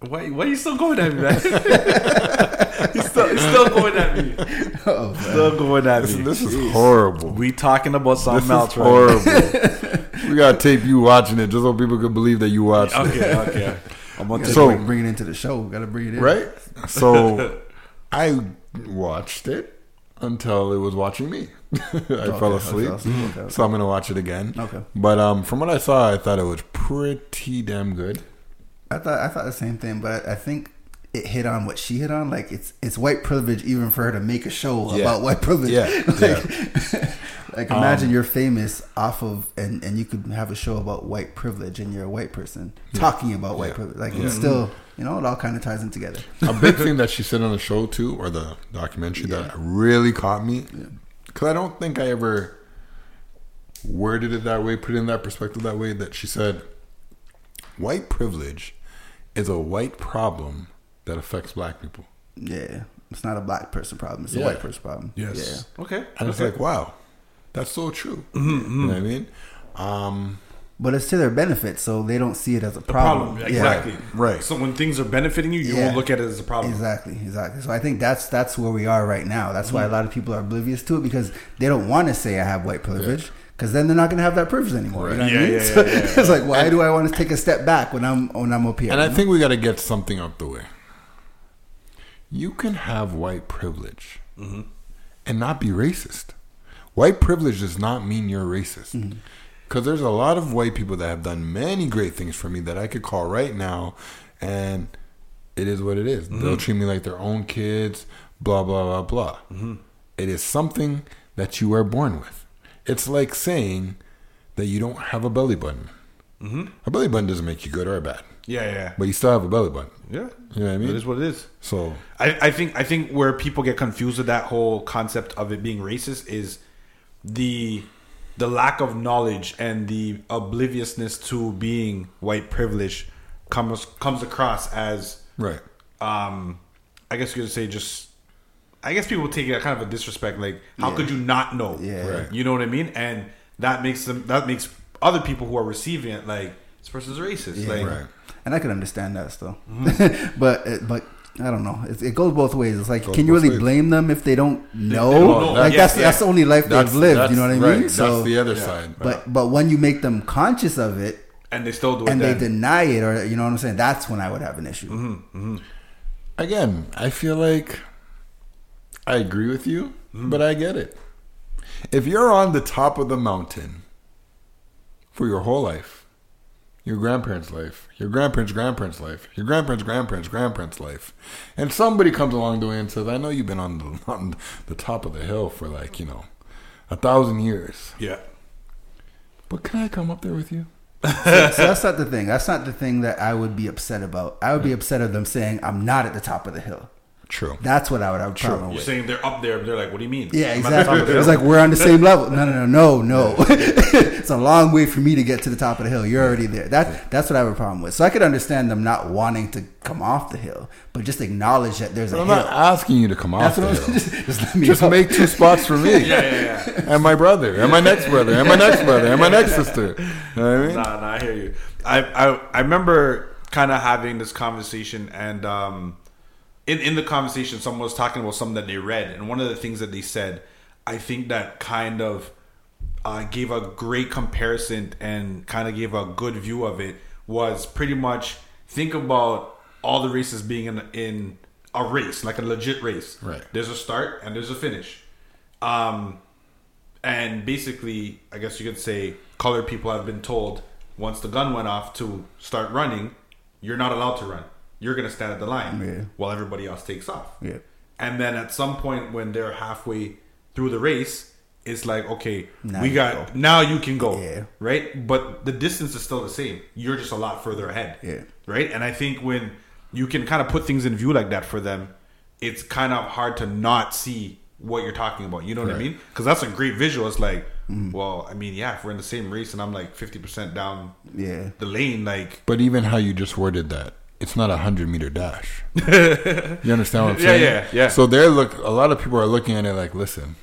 Why, why are you still going at me, man? [laughs] he's, still, he's still going at me. [laughs] Oh. Still going at Listen, me. this is horrible. We talking about This something is else right horrible. we gotta tape you watching it just so people can believe that you watched now. it. Okay, okay. I'm gonna So- bring, bring it into the show. We Got to bring it in, right? So I watched it until it was watching me. [laughs] I fell asleep, fell asleep, okay, okay. so I'm gonna watch it again. Okay. But um, from what I saw, I thought it was pretty damn good. I thought I thought the same thing, but I, think it hit on what she hit on. Like it's it's white privilege even for her to make a show Yeah. about white privilege. Yeah, [laughs] like, [laughs] like imagine Um, you're famous off of and and you could have a show about white privilege and you're a white person talking about white Yeah. privilege. Like Yeah. it's still you know it all kind of ties in together. A big thing that she said on the show too, or the documentary that really caught me, because I don't think I ever worded it that way, put it in that perspective that way. That she said, white privilege is a white problem that affects black people. Yeah, it's not a black person problem. It's a white person problem. Yes. Okay. And it's like, wow, that's so true. You know what I mean? Um, Yeah, but it's to their benefit, so they don't see it as a problem. problem. Yeah. Exactly. Right. So when things are benefiting you, you Yeah. won't look at it as a problem. Exactly, exactly. So I think that's that's where we are right now. That's why a mm. lot of people are oblivious to it because they don't want to say I have white privilege because then they're not going to have that privilege anymore. You know what Yeah, I mean? yeah, So yeah, yeah, [laughs] it's like, why do I want to take a step back when I'm when I'm up here? and I know? think we got to get something out the way. You can have white privilege mm-hmm. and not be racist. White privilege does not mean you're racist. Mm-hmm. Because there's a lot of white people that have done many great things for me that I could call right now, and it is what it is. Mm-hmm. They'll treat me like their own kids, blah, blah, blah, blah. Mm-hmm. It is something that you are born with. It's like saying that you don't have a belly button. Mm-hmm. A belly button doesn't make you good or bad, Yeah, yeah, but you still have a belly button. yeah. You know what I mean? It is what it is. So I, I think I think where people get confused with that whole concept of it being racist is the the lack of knowledge and the obliviousness to being white privilege comes comes across as Right. um I guess you could say just I guess people take it kind of a disrespect like how could you not know Yeah. Right. you know what I mean and that makes them that makes other people who are receiving it like this person's racist like Right. and I can understand that still, Mm-hmm. [laughs] but uh, but I don't know. It, it goes both ways. It's like, Goes can you really ways. blame them if they don't know? don't know. Like Yeah, that's yeah. that's the only life they've lived. You know what I mean? Right. that's the other side. But but when you make them conscious of it and they still do it and they deny it, or you know what I'm saying, that's when I would have an issue. Mm-hmm. Again, I feel like I agree with you, Mm-hmm. but I get it. If you're on the top of the mountain for your whole life, your grandparents' life, your grandparents' grandparents' life, your grandparents' grandparents' grandparents' life, and somebody comes along the way and says, "I know you've been on the [laughs] on the top of the hill for like you know a thousand years, yeah but can I come up there with you?" so that's not the thing. That's not the thing that I would be upset about. I would be upset of them saying I'm not at the top of the hill. True. That's what I would have a problem with. you're with. saying they're up there but they're like what do you mean Yeah, I'm at the top of exactly. the It's like we're on the same level. No, no, no, no, no. [laughs] it's a long way for me to get to the top of the hill. You're already there. That that's what I have a problem with. So I could understand them not wanting to come off the hill, but just acknowledge that there's a I'm hill. not asking you to come off That's the hill. just, [laughs] just let me Just make two spots for me. [laughs] yeah yeah yeah and my brother, and my next brother, and my next brother, and my next sister. You know what I mean? Nah, nah, I hear you. I I, I remember kind of having this conversation, and um, in in the conversation, someone was talking about something that they read, and one of the things that they said, I think that kind of uh, gave a great comparison and kind of gave a good view of it was pretty much think about all the races being in in a race, like a legit race. Right. There's a start and there's a finish. Um, and basically, I guess you could say colored people have been told once the gun went off to start running, you're not allowed to run. You're going to stand at the line Yeah. while everybody else takes off. Yeah. And then at some point when they're halfway through the race, it's like, okay, Now we got go. now you can go. Yeah. Right? But the distance is still the same. You're just a lot further ahead. Yeah. Right? And I think when you can kind of put things in view like that for them, it's kind of hard to not see what you're talking about. You know what I mean? Because that's a great visual. It's like, Mm-hmm. well, I mean, yeah, if we're in the same race and I'm like 50% down Yeah. the lane, like, But even how you just worded that, it's not a hundred meter dash. [laughs] you understand what I'm saying? yeah, yeah. So they're look. A lot of people are looking at it like, listen.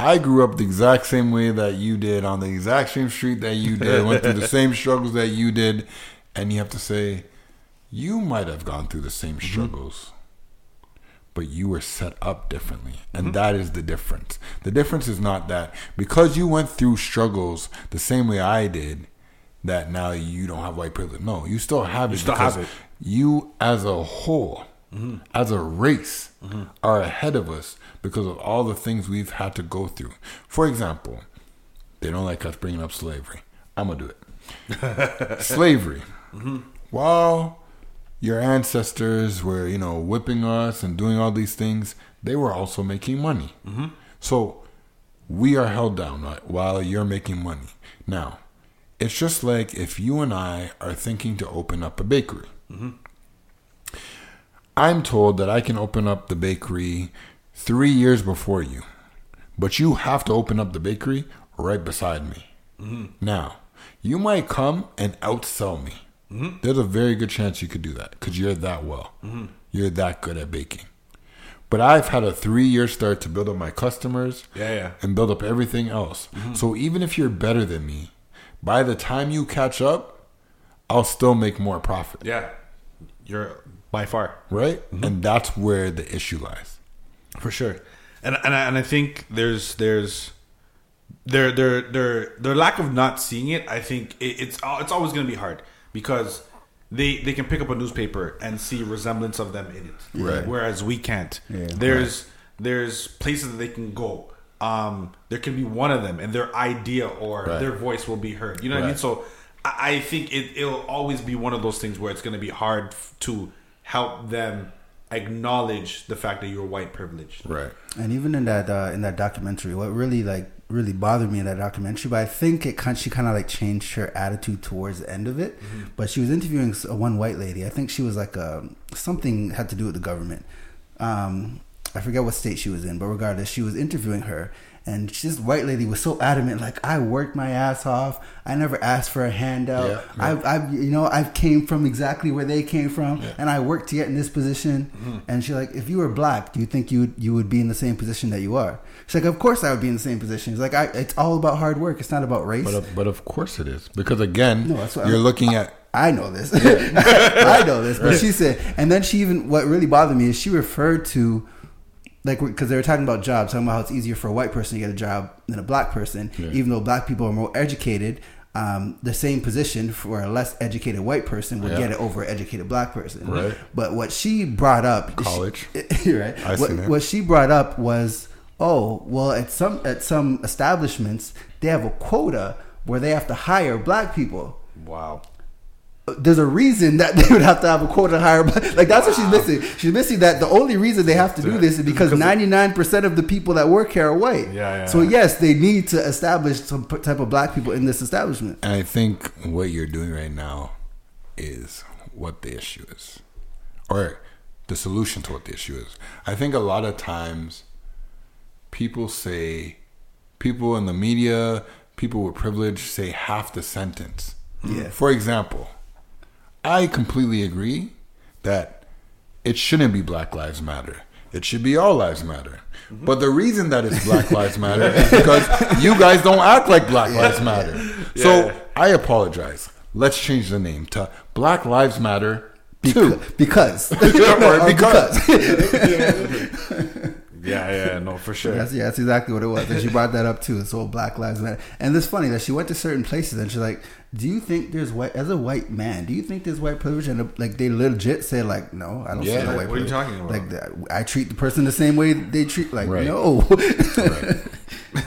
I grew up the exact same way that you did on the exact same street that you did. went through the [laughs] same struggles that you did, and you have to say, you might have gone through the same Mm-hmm. struggles, but you were set up differently, and Mm-hmm. that is the difference. The difference is not that because you went through struggles the same way I did, that now you don't have white privilege. No, you still have it. still because have it. You, as a whole, mm-hmm. as a race, mm-hmm. are ahead of us because of all the things we've had to go through. For example, they don't like us bringing up slavery. I'm gonna do it. [laughs] slavery. Mm-hmm. While your ancestors were, you know, whipping us and doing all these things, they were also making money. So we are held down right, while you're making money. Now, it's just like if you and I are thinking to open up a bakery. Mm-hmm. I'm told that I can open up the bakery three years before you, but you have to open up the bakery right beside me. Mm-hmm. Now, you might come and outsell me. Mm-hmm. There's a very good chance you could do that because you're that well. You're that good at baking. But I've had a three year start to build up my customers Yeah, yeah. and build up everything else. So even if you're better than me, by the time you catch up, I'll still make more profit. yeah, you're by far. Right? Mm-hmm. And that's where the issue lies. for sure and and I, and I think there's there's their their their their lack of not seeing it i think it, it's it's always going to be hard because they they can pick up a newspaper and see resemblance of them in it Right. whereas we can't Yeah. there's there's places that they can go um there can be one of them and their idea or Right. their voice will be heard you know what i mean so i, I think it, it'll always be one of those things where it's going to be hard f- to help them acknowledge the fact that you're white privileged Right. And even in that uh, in that documentary, what really like really bothered me in that documentary, but I think it kind she kind of like changed her attitude towards the end of it. But she was interviewing s- one white lady. I think she was like um something had to do with the government. Um, I forget what state she was in, but regardless, she was interviewing her, And this white lady was so adamant, like I worked my ass off. I never asked for a handout. Yeah, yeah. I've, I've, you know, I came from exactly where they came from, and I worked to get in this position. Mm-hmm. And she's like, if you were black, do you think you would, you would be in the same position that you are? She's like, of course I would be in the same position. She's like, I, it's all about hard work. It's not about race. But of, but of course it is because again, No, you're I'm- looking at I know this. [laughs] I know this. But she said, and then she even, what really bothered me is she referred to, like, because they were talking about jobs, talking about how it's easier for a white person to get a job than a black person, even though black people are more educated. Um, the same position for a less educated white person would Yeah. get it over an educated black person. Right. But what she brought up, College. [laughs] she- right? I What, what she brought up was, oh, well, at some at some establishments they have a quota where they have to hire black people Wow. There's a reason that [laughs] they would have to have a quota to hire. Like that's what she's missing. She's missing that the only reason they have to do this is because 99 percent of the people that work here are white. Yeah, yeah. So yes, they need to establish some type of black people in this establishment. And I think what you're doing right now is what the issue is, or the solution to what the issue is. I think a lot of times people say, people in the media, people with privilege say half the sentence. Yeah. For example, I completely agree that it shouldn't be Black Lives Matter. It should be All Lives Matter. Mm-hmm. But the reason that it's Black [laughs] Lives Matter is because you guys don't act like Black Lives Matter. So I apologize. Let's change the name to Black Lives Matter Two. Because [laughs] Or because. [laughs] Yeah, yeah, no, for [laughs] sure. That's, yeah, that's exactly what it was. And she brought that up too. So Black Lives Matter. And it's funny that she went to certain places and she's like, "Do you think there's white as a white man? Do you think there's white privilege?" And like they legit said, like, "No, I don't see no white What are you privilege." talking about? Like I treat the person the same way they treat. Like, Right. no, [laughs]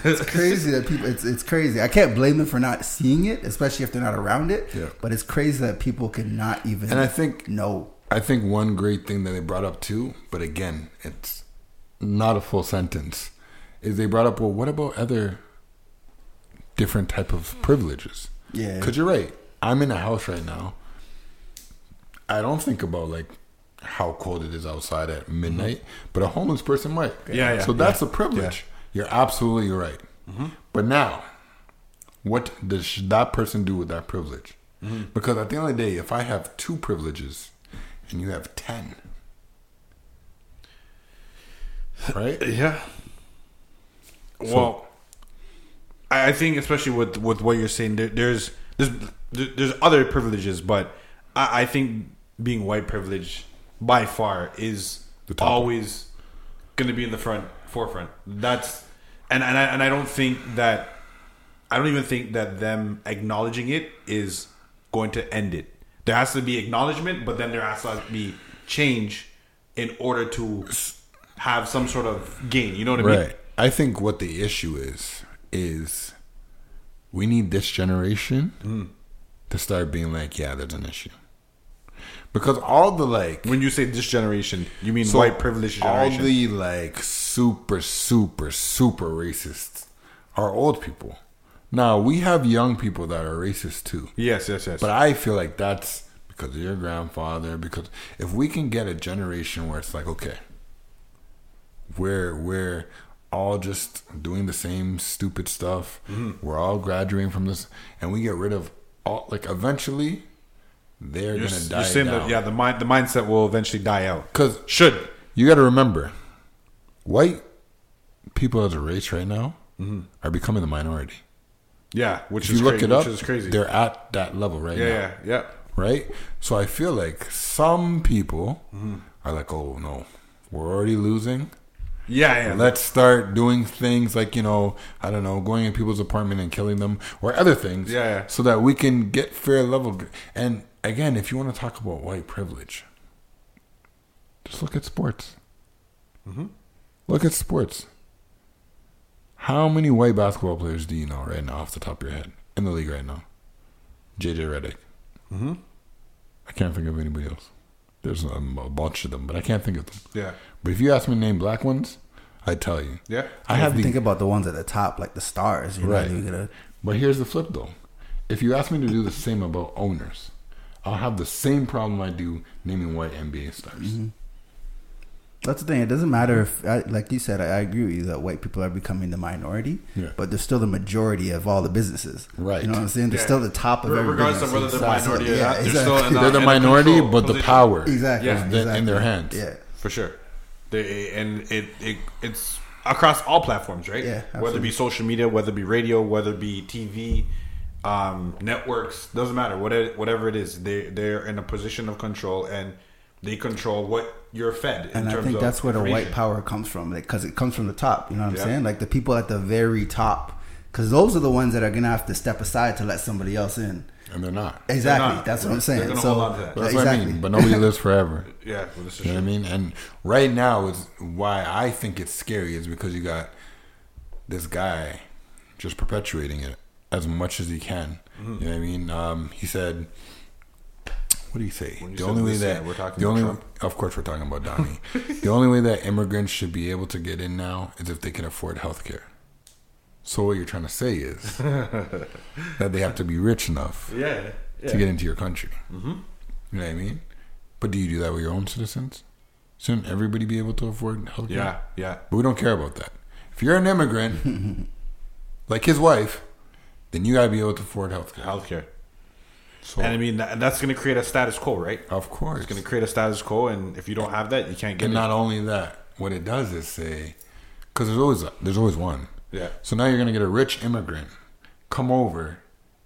it's crazy that people. It's it's crazy. I can't blame them for not seeing it, especially if they're not around it. Yeah. But it's crazy that people cannot even. And I think no. I think one great thing that they brought up too, but again, it's not a full sentence, is they brought up, well, what about other different type of privileges? Yeah. Because you're right. I'm in a house right now. I don't think about like how cold it is outside at mm-hmm. midnight, but a homeless person might. Yeah, yeah, So that's yeah. a privilege. You're absolutely right. Mm-hmm. But now, what does that person do with that privilege? Mm-hmm. Because at the end of the day, if I have two privileges and you have ten, right? [laughs] Yeah. Well, I I think especially with with what you're saying, there, there's there's there's other privileges, but I, I think being white privilege by far is The top. always going to be in the front forefront. That's and and I, and I don't think that I don't even think that them acknowledging it is going to end it. There has to be acknowledgement, but then there has to be change in order to have some sort of gain. You know what I mean? Right. I think what the issue is is we need this generation hmm. to start being like, yeah, there's an issue. Because all the like When you say this generation, you mean so white privileged generation? All the like super, super, super racists are old people. Now we have young people that are racist too. yes, yes, yes. But I feel like that's because of your grandfather. Because if we can get a generation where it's like, okay, we're we're all just doing the same stupid stuff. Mm-hmm. We're all graduating from this, and we get rid of all. Like eventually, they're you're, gonna die you're saying down. that yeah, the mind the mindset will eventually die out. Cause should you got to remember, white people as a race right now are becoming the minority. yeah, which If is you look crazy, it up, which is crazy. they're at that level right yeah, now. yeah, yeah. right? So I feel like some people Mm-hmm. are like, "Oh no, we're already losing. Yeah, yeah. Let's start doing things like you know, I don't know, going in people's apartment and killing them, or other things, Yeah, yeah. so that we can get fair level." And again, if you want to talk about white privilege, just look at sports. Mm-hmm. Look at sports. How many white basketball players do you know right now, off the top of your head, in the league right now? JJ Redick. Mm-hmm. I can't think of anybody else. There's a bunch of them, but I can't think of them. Yeah. But if you ask me to name black ones, I'd tell you. Yeah. I have If you the think about the ones at the top, like the stars. You're right. not even gonna. But here's the flip, though. If you ask me to do the same about owners, I'll have the same problem I do naming white NBA stars. Mm-hmm. That's the thing. It doesn't matter if, I, like you said, I, I agree with you that white people are becoming the minority, Yeah. but they're still the majority of all the businesses. Right. You know what I'm saying? They're Yeah. still the top of Re- every regardless business. of whether they're Exactly. minority or Yeah, not, they're exactly. still in They're the minority, control but the power Exactly. Yeah. is in- in their hands. Yeah. for sure. They, and it, it it's across all platforms, right? Yeah, whether it be social media, whether it be radio, whether it be TV, um, networks, doesn't matter. Whatever whatever it is, they they're in a position of control and they control what you're fed. In And I think of that's where the white power comes from, because it comes from the top. You know what I'm Yeah. saying? Like the people at the very top, because those are the ones that are gonna have to step aside to let somebody else in. And they're not. Exactly. not. That's what I'm saying. so hold on to that. That's exactly. what I mean. But nobody lives forever. [laughs] Yeah, well, this is You know what I mean? And right now is why I think it's scary is because you got this guy just perpetuating it as much as he can. Mm-hmm. You know what I mean? Um, he said, "What do you say? You the only way that we're talking the about only Trump. of course we're talking about Donnie. [laughs] the only way that immigrants should be able to get in now is if they can afford health care. So what you're trying to say is [laughs] that they have to be rich enough Yeah, to get into your country. Mm-hmm. You know what I mean? But do you do that with your own citizens? Shouldn't everybody be able to afford health care? yeah, yeah. But we don't care about that. If you're an immigrant, [laughs] like his wife, then you gotta be able to afford health care. Healthcare, So, and I mean that, that's going to create a status quo, right? of course. It's going to create a status quo, and if you don't have that, you can't get and it. not only that, what it does is say, because there's always there's always one. Yeah. So now you're gonna get a rich immigrant come over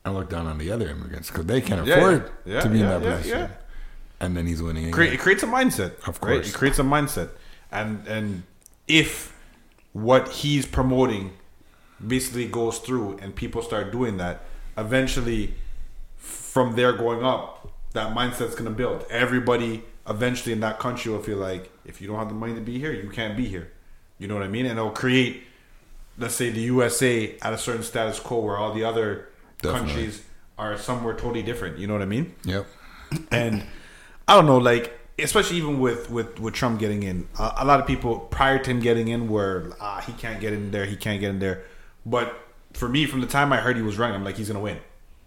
and look down on the other immigrants because they can't Yeah, afford yeah. to be in that position. And then he's winning. Again. It creates a mindset, Of Right? course. It creates a mindset, and and if what he's promoting basically goes through, and people start doing that, eventually, from there going up, that mindset's going to build. Everybody eventually in that country will feel like if you don't have the money to be here, you can't be here. You know what I mean? And it'll create, let's say, the USA at a certain status quo where all the other Definitely. countries are somewhere totally different. You know what I mean? Yep. [clears throat] and I don't know, like especially even with with with Trump getting in, uh, a lot of people prior to him getting in were ah he can't get in there, he can't get in there. But for me, from the time I heard he was running, I'm like he's gonna win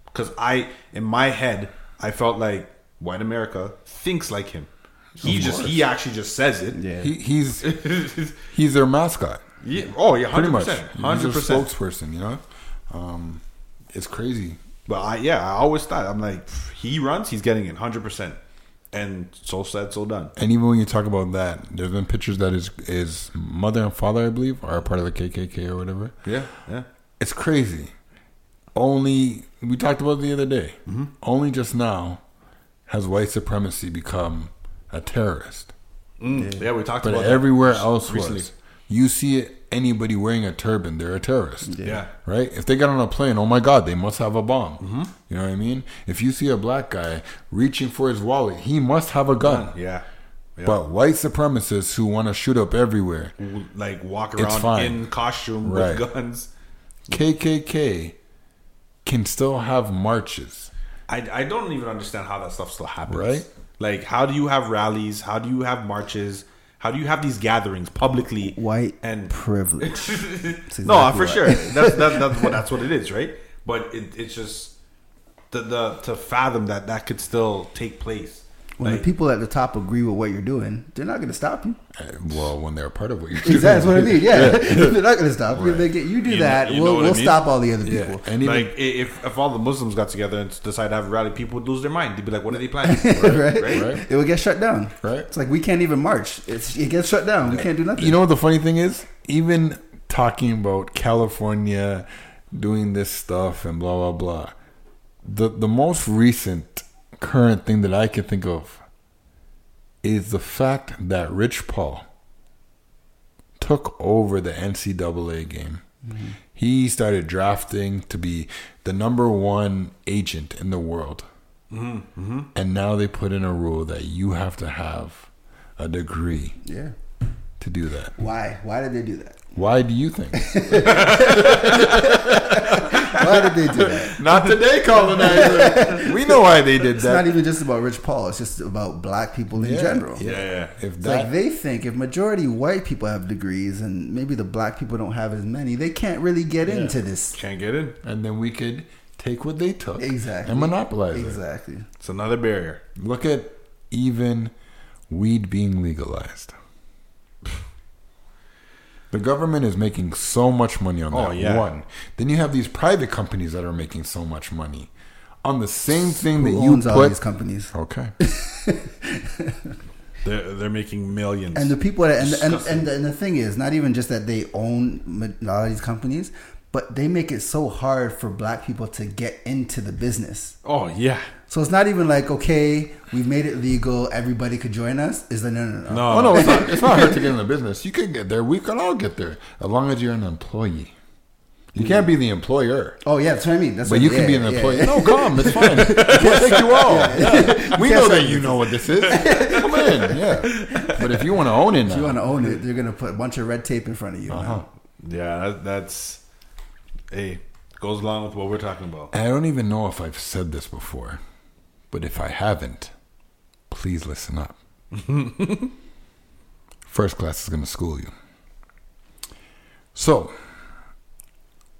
because I in my head I felt like white America thinks like him. He just he actually just says it. Yeah. He, he's he's their mascot. Yeah. Oh yeah, Pretty hundred much. hundred percent. spokesperson. You know, um, it's crazy. But I yeah, I always thought I'm like he runs, he's getting in hundred percent, and so said, so done. And even when you talk about that, there's been pictures that his his mother and father, I believe, are a part of the KKK or whatever. Yeah, yeah. It's crazy. Only we talked about it the other day. Mm-hmm. Only just now has white supremacy become a terrorist. Mm, yeah. we talked But about that everywhere else recently. was. You see anybody wearing a turban, they're a terrorist. Yeah. Right? If they get on a plane, oh my God, they must have a bomb. Mm-hmm. You know what I mean? If you see a black guy reaching for his wallet, he must have a gun. Yeah. yeah. But white supremacists who want to shoot up everywhere, like walk It's around fine. in costume Right. with guns. KKK can still have marches. I, I don't even understand how that stuff still happens. Right. Like, how do you have rallies? How do you have marches? How do you have these gatherings publicly? White and privilege. [laughs] That's no, for right. sure. That's that, that's what [laughs] that's what it is, right? But it, it's just the, the to fathom that that could still take place. When Like, the people at the top agree with what you're doing, they're not going to stop you. Uh, Well, when they're a part of what you're doing. [laughs] Exactly. That's what I mean. Yeah, [laughs] [laughs] they're not going to stop you. They get you do You know- that. you we'll we'll mean? stop all the other Yeah. people. And even, like if if all the Muslims got together and decide to have a rally, people would lose their mind. They'd be like, "What are they planning?" right? Right? Right. It would get shut down. Right. It's like we can't even march. It's it gets shut down. We can't do nothing. You know what the funny thing is? Even talking about California doing this stuff and blah blah blah. The the most recent current thing that I can think of is the fact that Rich Paul took over the NCAA game. Mm-hmm. He started drafting to be the number one agent in the world. Mm-hmm. Mm-hmm. And now they put in a rule that you have to have a degree yeah. to do that. Why? Why did they do that? Why do you think? [laughs] Why did they do that? [laughs] Not today, colonizer. [laughs] we know why they did It's that. It's not even just about Rich Paul. It's just about black people in Yeah, general. Yeah, yeah. If that, like they think if majority white people have degrees and maybe the black people don't have as many, they can't really get into this. Can't get in. and then we could take what they took Exactly. and monopolize it. Exactly. It's another barrier. Look at even weed being legalized. The government is making so much money on Oh, that yeah. one. Then you have these private companies that are making so much money on the same thing that Who you owns all put. these companies? Okay. [laughs] They're they're making millions. And the people that, and, and, Disgusting. and, the, and the thing is, not even just that they own ma- a lot of these companies, but they make it so hard for black people to get into the business. oh yeah. So it's not even like, okay, we've made it legal, everybody could join us. Is like, no, no, no. No. Oh no, it's not, it's not hard to get in the business. You can get there. We can all get there as long as you're an employee. You can't be the employer. Oh, yeah, that's what I mean. That's But what, you can yeah, be an employee. yeah. No, [laughs] come. It's fine. We'll take you all. [laughs] Yeah. We know that you know what this is. Come in. Yeah. But if you want to own it If you want to own it, they're going to put a bunch of red tape in front of you. uh-huh. man. Yeah, that, that's hey goes along with what we're talking about. I don't even know if I've said this before, but if I haven't, please listen up. [laughs] First class is going to school you. So,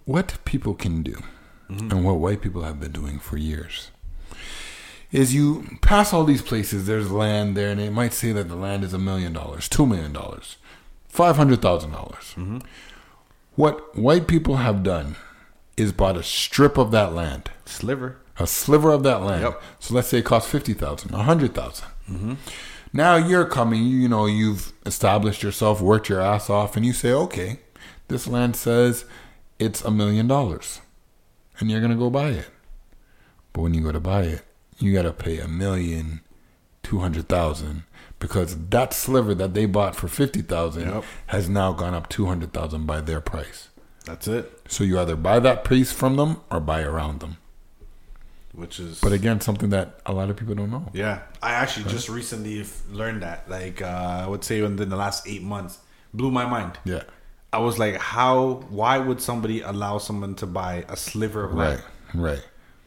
what people can do, mm-hmm. and what white people have been doing for years, is you pass all these places, there's land there, and it might say that the land is a million dollars, two million dollars, five hundred thousand dollars. Mm-hmm. What white people have done is bought a strip of that land, Sliver. A sliver of that land. Yep. So let's say it costs fifty thousand, a hundred mm-hmm. Now you're coming, you know, you've established yourself, worked your ass off, and you say, okay, this land says it's a million dollars, and you're gonna go buy it. But when you go to buy it, you gotta pay a million two hundred thousand because that sliver that they bought for fifty thousand Yep. has now gone up two hundred thousand by their price. That's it. So you either buy that piece from them or buy around them. Which is But again, something that a lot of people don't know. yeah. I actually just recently learned that. Like uh, I would say within the last eight months, blew my mind. Yeah. I was like, how? Why would somebody allow someone to buy a sliver of land? Right. Right.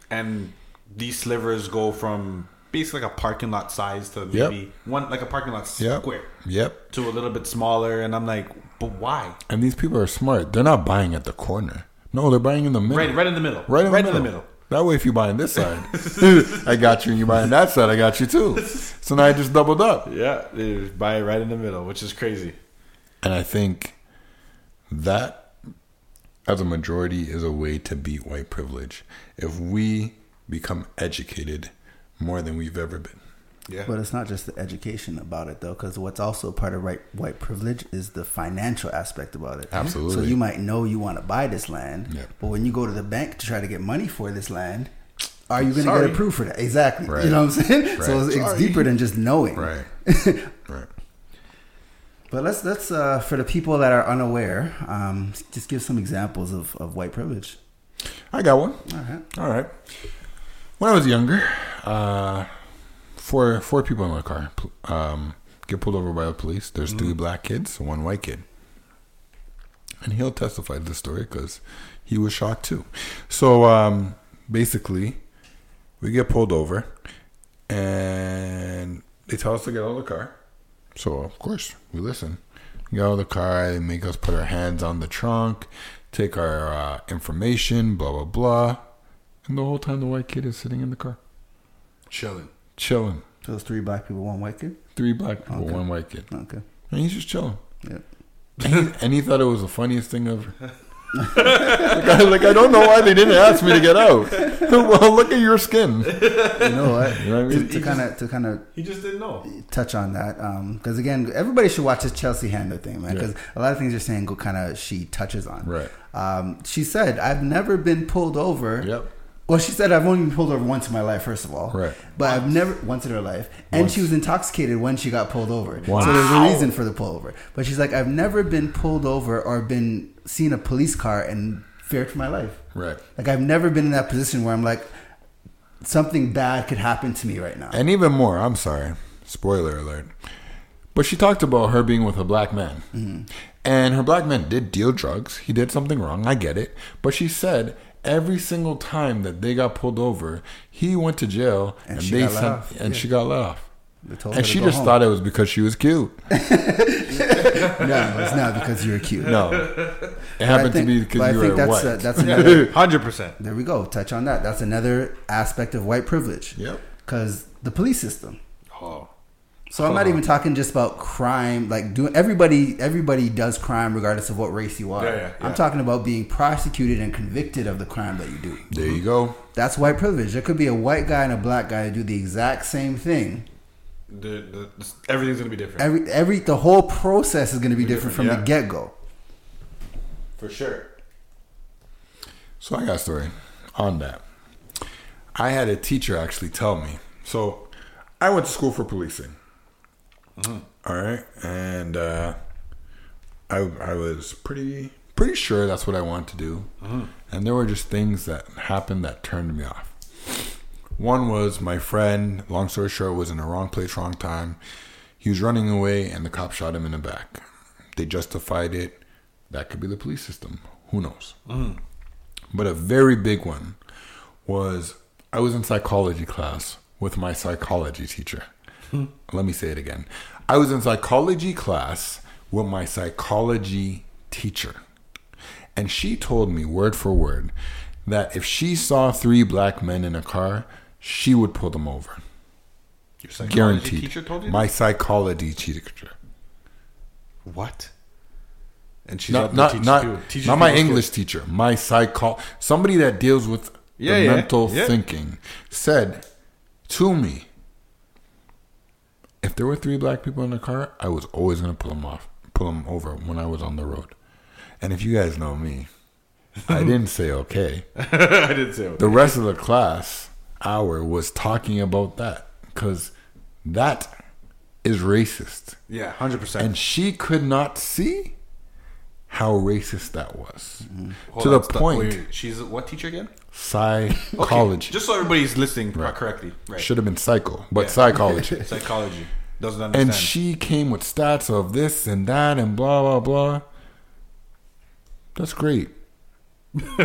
And these slivers go from basically like a parking lot size to maybe one like a parking lot Yep. square Yep. to a little bit smaller. And I'm like, but why? And these people are smart. They're not buying at the corner. No, they're buying in the middle. Right, right in the middle. Right in, right the, in the middle. That way, if you buy on this side, [laughs] I got you, and you buy on that side, I got you too. So now I just doubled up. [laughs] Yeah, they just buy it right in the middle, which is crazy. And I think that, as a majority, is a way to beat white privilege. If we become educated more than we've ever been. Yeah. But it's not just the education about it, though, because what's also part of right, white privilege is the financial aspect about it. Absolutely. So you might know you want to buy this land, but when you go to the bank to try to get money for this land, are you going to get approved for that? Exactly. Right. You know what I'm saying? So it's, it's deeper than just knowing. Right. [laughs] right. But let's let's uh, for the people that are unaware, um, just give some examples of, of white privilege. I got one. All right. All right. When I was younger, uh, four four people in my car um, get pulled over by the police. There's three black kids, one white kid, and he'll testify to the story because he was shot too. So um, basically, we get pulled over, and they tell us to get out of the car. So of course we listen. We get out of the car. They make us put our hands on the trunk, take our uh, information, blah blah blah, and the whole time the white kid is sitting in the car, Chilling. Chilling. So it's three black people, one white kid. Three black people, Okay. one white kid, Okay. and he's just chilling. Yeah. And he, and he thought it was the funniest thing ever. [laughs] like, I, like I don't know why they didn't ask me to get out. [laughs] well, look at your skin. [laughs] You know what? You know what I mean? to kind of to kind of He just didn't know. touch on that because again, everybody should watch this Chelsea Handler thing, man. Yeah. Because a lot of things you're saying go kind of she touches on. Right. Um, she said, "I've never been pulled over." Yep. Well, she said, "I've only been pulled over once in my life." First of all, Right. But I've never once in her life, and Once. she was intoxicated when she got pulled over. Once. So there's a reason for the pullover. But she's like, "I've never been pulled over or been seen a police car and feared for my life." Right. Like I've never been in that position where I'm like, something bad could happen to me right now. And even more, I'm sorry, spoiler alert. But she talked about her being with a black man. Mm-hmm. And her black man did deal drugs. He did something wrong. I get it. But she said every single time that they got pulled over, he went to jail And and, she they got let sent, off. and Yeah. she got let off. They told her And she just home. thought it was because she was cute. [laughs] no, it's not because you're cute. No. It But happened think- to be but because you think were that's white. uh, that's [laughs] another. Hundred percent. there we go. Touch on that. That's another aspect of white privilege. Yep. Because the police system. Oh, So I'm not even talking just about crime. Like doing everybody, everybody does crime regardless of what race you are. Yeah, yeah, I'm talking about being prosecuted and convicted of the crime that you do. There you go. That's white privilege. There could be a white guy and a black guy that do the exact same thing. The, the, the- everything's gonna be different Every every the whole process is going to be different, from different, the get go. for sure. So I got a story on that. I had a teacher actually tell me. So I went to school for policing. All right, and uh, I I was pretty pretty sure that's what I wanted to do. And there were just things that happened that turned me off. One was my friend. Long story short, was in the wrong place, wrong time. He was running away, and the cop shot him in the back. They justified it. That could be the police system. Who knows? But a very big one was I was in psychology class with my psychology teacher. [laughs] Let me say it again. I was in psychology class with my psychology teacher. And she told me word for word that if she saw three black men in a car, she would pull them over. Your psychology Guaranteed. teacher told you My psychology teacher. what? And she's Not not not, not my English skills. teacher. My psycho somebody that deals with Yeah, the yeah, mental yeah. thinking said to me, if there were three black people in the car, I was always gonna pull them off, pull them over when I was on the road. And if you guys know me, I [laughs] didn't say okay. [laughs] I didn't say. The rest of the class hour was talking about that because that is racist. Yeah, hundred percent. And she could not see how racist that was. Mm-hmm. Hold To the on, point, wait, she's what teacher again? Psychology. Okay, just so everybody's listening correctly. Right. Should have been psycho, but Yeah. psychology. [laughs] Psychology doesn't understand. and she came with stats of this and that and blah blah blah. That's great. [laughs]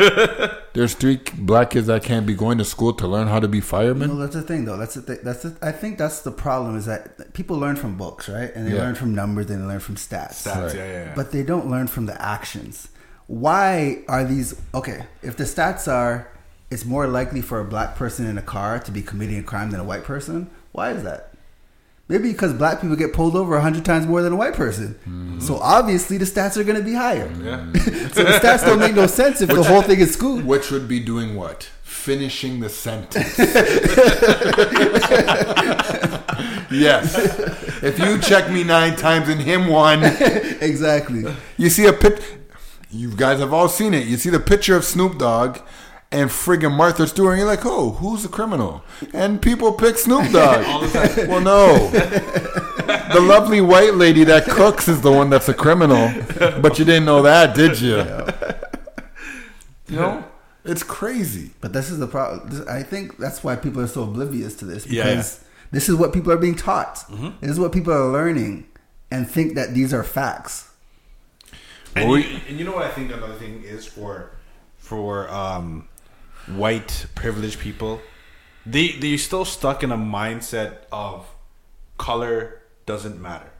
There's three black kids that can't be going to school to learn how to be firemen. No, that's the thing, though. That's the thing. That's the, I think that's the problem is that people learn from books, right? And they Yeah. learn from numbers and they learn from stats. Stats, Right. yeah, yeah, yeah. But they don't learn from the actions. Why are these okay? If the stats are, it's more likely for a black person in a car to be committing a crime than a white person. Why is that? Maybe because black people get pulled over a hundred times more than a white person. Mm-hmm. So obviously the stats are going to be higher. yeah. [laughs] So the stats don't make no sense if the whole thing is school. Which would be doing what? Finishing the sentence. [laughs] yes. If you check me nine times and him one, exactly. you see a pic. You guys have all seen it. You see the picture of Snoop Dogg and friggin' Martha Stewart, and you're like, oh, who's the criminal? And people pick Snoop [laughs] Dogg. well, no. The lovely white lady that cooks is the one that's a criminal. But you didn't know that, did you? You know? It's crazy. But this is the problem. I think that's why people are so oblivious to this Yeah, because this is what people are being taught. This is what people are learning and think that these are facts. And, Well, you, and you know what I think another thing is for for um, white privileged people, they they're still stuck in a mindset of color doesn't matter.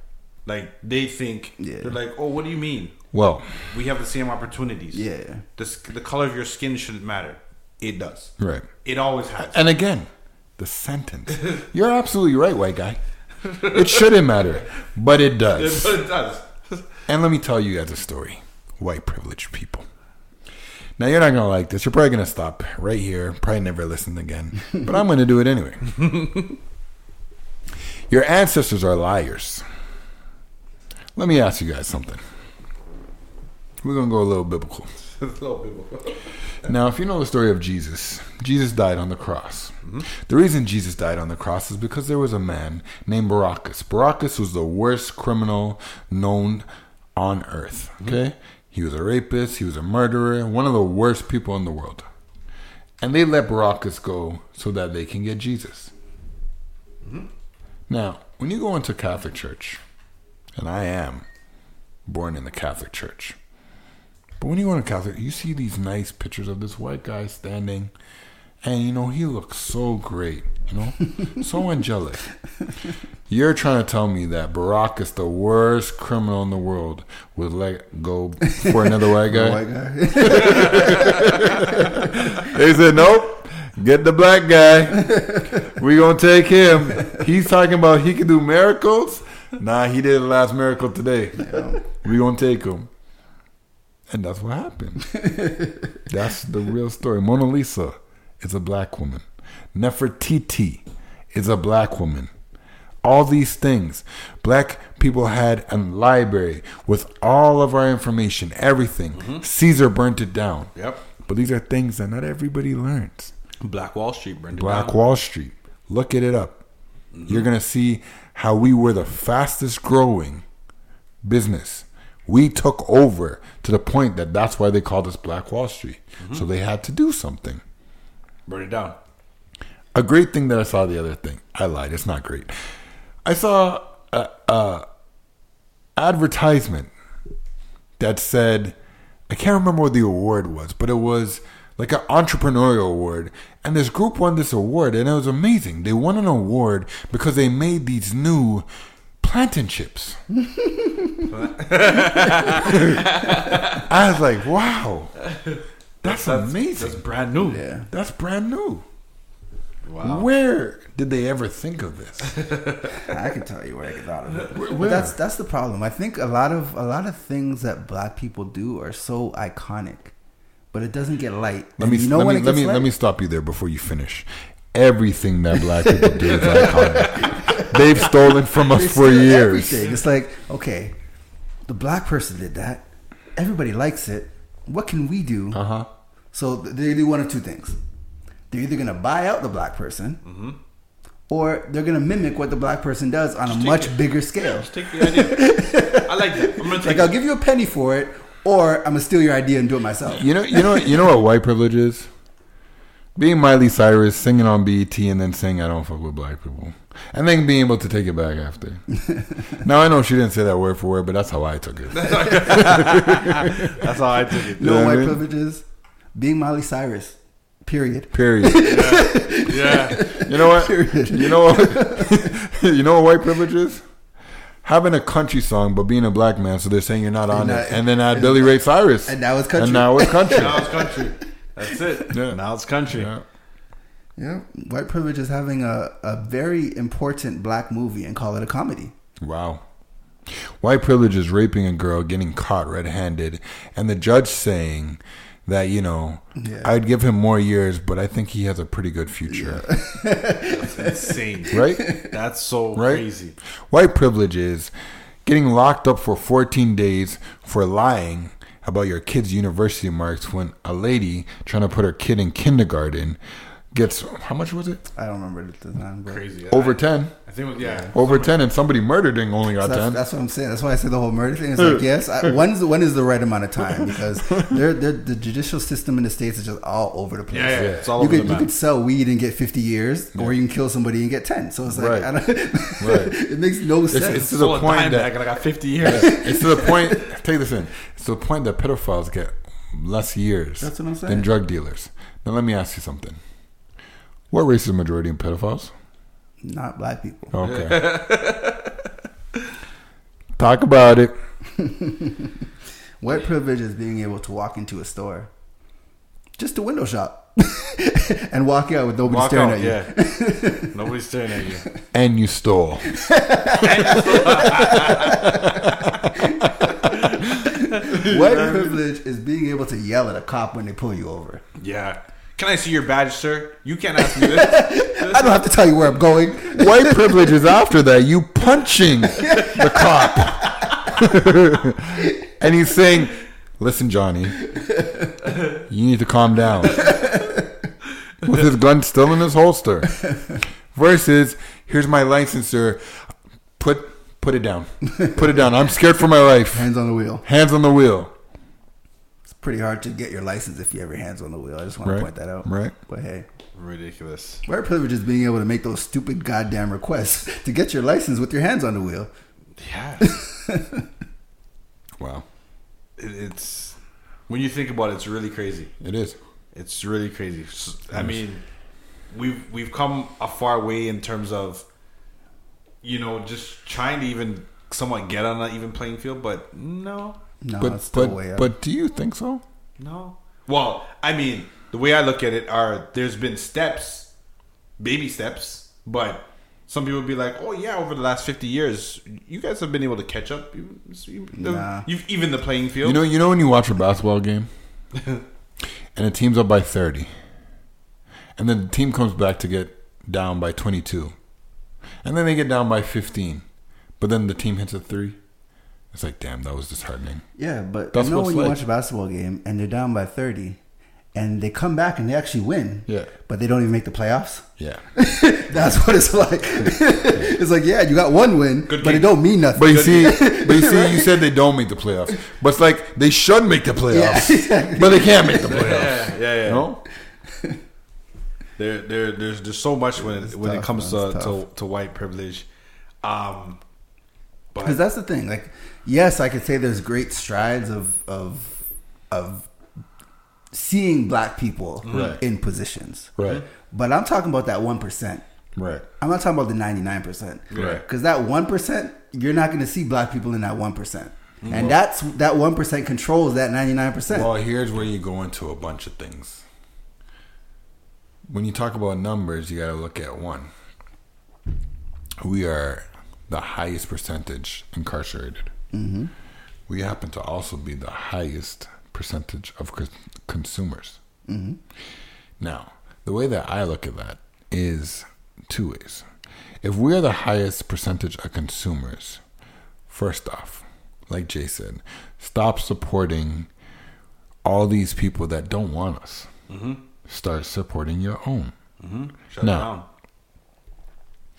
Like they think Yeah. they're like, oh, what do you mean? Well, We have the same opportunities. Yeah. the the color of your skin shouldn't matter. It does. right. It always has. And again, the sentence. You're absolutely right, white guy. It shouldn't matter, but it does. but [laughs] it does. And let me tell you guys a story. White privileged people. Now you're not gonna like this. You're probably gonna stop right here. Probably never listen again. But I'm gonna do it anyway. [laughs] Your ancestors are liars. Let me ask you guys something. We're gonna go a little biblical. [laughs] A little bit- Now, if you know the story of Jesus, Jesus died on the cross. Mm-hmm. The reason Jesus died on the cross is because there was a man named Barabbas. Barabbas was the worst criminal known on earth. Okay? Mm-hmm. He was a rapist, he was a murderer, one of the worst people in the world. And they let Barabbas go so that they can get Jesus. Mm-hmm. Now, when you go into Catholic Church, and I am born in the Catholic Church, but when you go to Catholic, you see these nice pictures of this white guy standing, and you know he looks so great, you know, so angelic. You're trying to tell me that Barabbas the worst criminal in the world would let go for another white guy? [laughs] White guy. [laughs] They said nope. Get the black guy. we gonna take him. He's talking about he can do miracles. Nah, he did the last miracle today. We gonna take him. And that's what happened. [laughs] that's the real story. Mona Lisa is a black woman. Nefertiti is a black woman. All these things. Black people had a library with all of our information, everything. Mm-hmm. Caesar burnt it down. Yep. But these are things that not everybody learns. Black Wall Street burned it Black down. Wall Street. Look it up. Mm-hmm. You're going to see how we were the fastest growing business. We took over to the point that that's why they called us Black Wall Street. Mm-hmm. So they had to do something. Burn it down. A great thing that I saw the other thing. I lied. It's not great. I saw a, a advertisement that said I can't remember what the award was, but it was like an entrepreneurial award. And this group won this award, and it was amazing. They won an award because they made these new plantain chips. [laughs] I was like, wow, that's, amazing. That's brand new. Yeah. That's brand new. Wow. Where did they ever think of this? [laughs] I can tell you where I thought of it. Where? But that's that's the problem. I think a lot of a lot of things that black people do are so iconic, but it doesn't get light. Let And me you know let when me it let gets me light? let me stop you there before you finish. Everything that black people do is [laughs] iconic. They've stolen from us They for years. Everything. It's like okay, the black person did that. Everybody likes it. What can we do? Uh huh. So they do one of two things. They're either gonna buy out the black person, Mm-hmm. or they're gonna mimic what the black person does on a much it. bigger scale. Just take the idea. I like that. I'm gonna [laughs] take Like I'll give you a penny for it, or I'm gonna steal your idea and do it myself. You know you know you know what white privilege is? Being Miley Cyrus, singing on BET, and then saying I don't fuck with black people, and then being able to take it back after. [laughs] now I know she didn't say that word for word, but that's how I took it. That's how I [laughs] took it. You know Yeah, what white man. privilege is? Being Miley Cyrus. Period. Period. [laughs] Yeah. You know what? Period. You know what? [laughs] you know what white privilege is? Having a country song, but being a black man, so they're saying you're not on not- it, and then add Billy Ray Cyrus, and now it's country. and now it's country. now it's country. That's it. Yeah. Now it's country. Yeah. Yeah. White privilege is having a, a very important black movie and call it a comedy. Wow. White privilege is raping a girl, getting caught red-handed, and the judge saying that you know Yeah. I'd give him more years, but I think he has a pretty good future. [laughs] that's Insane. Right? That's so Right? crazy. White privilege is getting locked up for 14 days for lying about your kid's university marks when a lady trying to put her kid in kindergarten gets how much was it? I don't remember the time. But Crazy. Over I, 10. I think. it was- Yeah. Over 10 and somebody murdered and only got So that's, 10. that's what I'm saying. That's why I said the whole murder thing. It's like [laughs] yes, I, when's when is the right amount of time? Because they're, they're, the judicial system in the states is just all over the place. Yeah, yeah. It's all you over could the you could sell weed and get 50 years, or you can kill somebody and get 10. So it's like Right. I don't, [laughs] Right. it makes no It's, sense. it's to the point dime that I got 50 years. it's to the point. Take this in. It's to the point that pedophiles get less years That's what I'm saying. than drug dealers. Now let me ask you something. What race is the majority in pedophiles? Not black people. Okay. Talk about it. [laughs] White privilege is being able to walk into a store, just a window shop, [laughs] and walk out with nobody Walk staring out. at you. Yeah. [laughs] Nobody's staring at you. And you stole. White privilege is being able to yell at a cop when they pull you over. Yeah. Can I see your badge, sir? You can't ask me [laughs] this. I don't have to tell you where I'm going. White privilege is after that. You punching the cop. [laughs] and he's saying, Listen, Johnny, you need to calm down. With his gun still in his holster. Versus, here's my license, sir. Put put it down. Put it down. I'm scared for my life. Hands on the wheel. Hands on the wheel. It's pretty hard to get your license if you have your hands on the wheel. I just want Right. to point that out. Right. But hey, Ridiculous. white privilege is being able to make those stupid goddamn requests to get your license with your hands on the wheel. Yeah. [laughs] Wow. It, it's when you think about it, it's really crazy. It is. It's really crazy. I mean, we've we've come a far way in terms of, you know, just trying to even somewhat get on an even playing field. But no, No, but it's still but way up. but do you think so? no. Well, I mean, the way I look at it are there's been steps, baby steps, but some people would be like, "Oh yeah, over the last fifty years, you guys have been able to catch up. You, you, Nah. you've even the playing field." You know, you know when you watch a basketball game, [laughs] and the team's up by thirty, and then the team comes back to get down by twenty-two, and then they get down by fifteen, but then the team hits a three. It's like, damn, that was disheartening. Yeah, but That's you know when it's you like. watch a basketball game and they're down by thirty, and they come back and they actually win. Yeah. But they don't even make the playoffs. Yeah, [laughs] That's what it's like. [laughs] it's like, yeah, you got one win, Good but game. it don't mean nothing. but you see, but you see, [laughs] you said they don't make the playoffs, but it's like they should make the playoffs, Yeah, exactly. but they can't make the playoffs. yeah, yeah, yeah. No, There, there, there's there's so much when it, when it comes man. to, to to white privilege. Um, Because that's the thing. Like, yes, I could say there's great strides of of of seeing black people Right. in positions, right, but I'm talking about that one percent. right, I'm not talking about the 99 percent. Right. Because that one percent, you're not going to see black people in that one percent, Mm-hmm. and that's that one percent controls that 99 percent. Well, here's where you go into a bunch of things. When you talk about numbers, you got to look at one. We are the highest percentage incarcerated. Mm-hmm. We happen to also be the highest percentage of cons- consumers. Mm-hmm. Now, the way that I look at that is two ways. If we are the highest percentage of consumers, first off, like Jay said, stop supporting all these people that don't want us. Start supporting your own. shut No.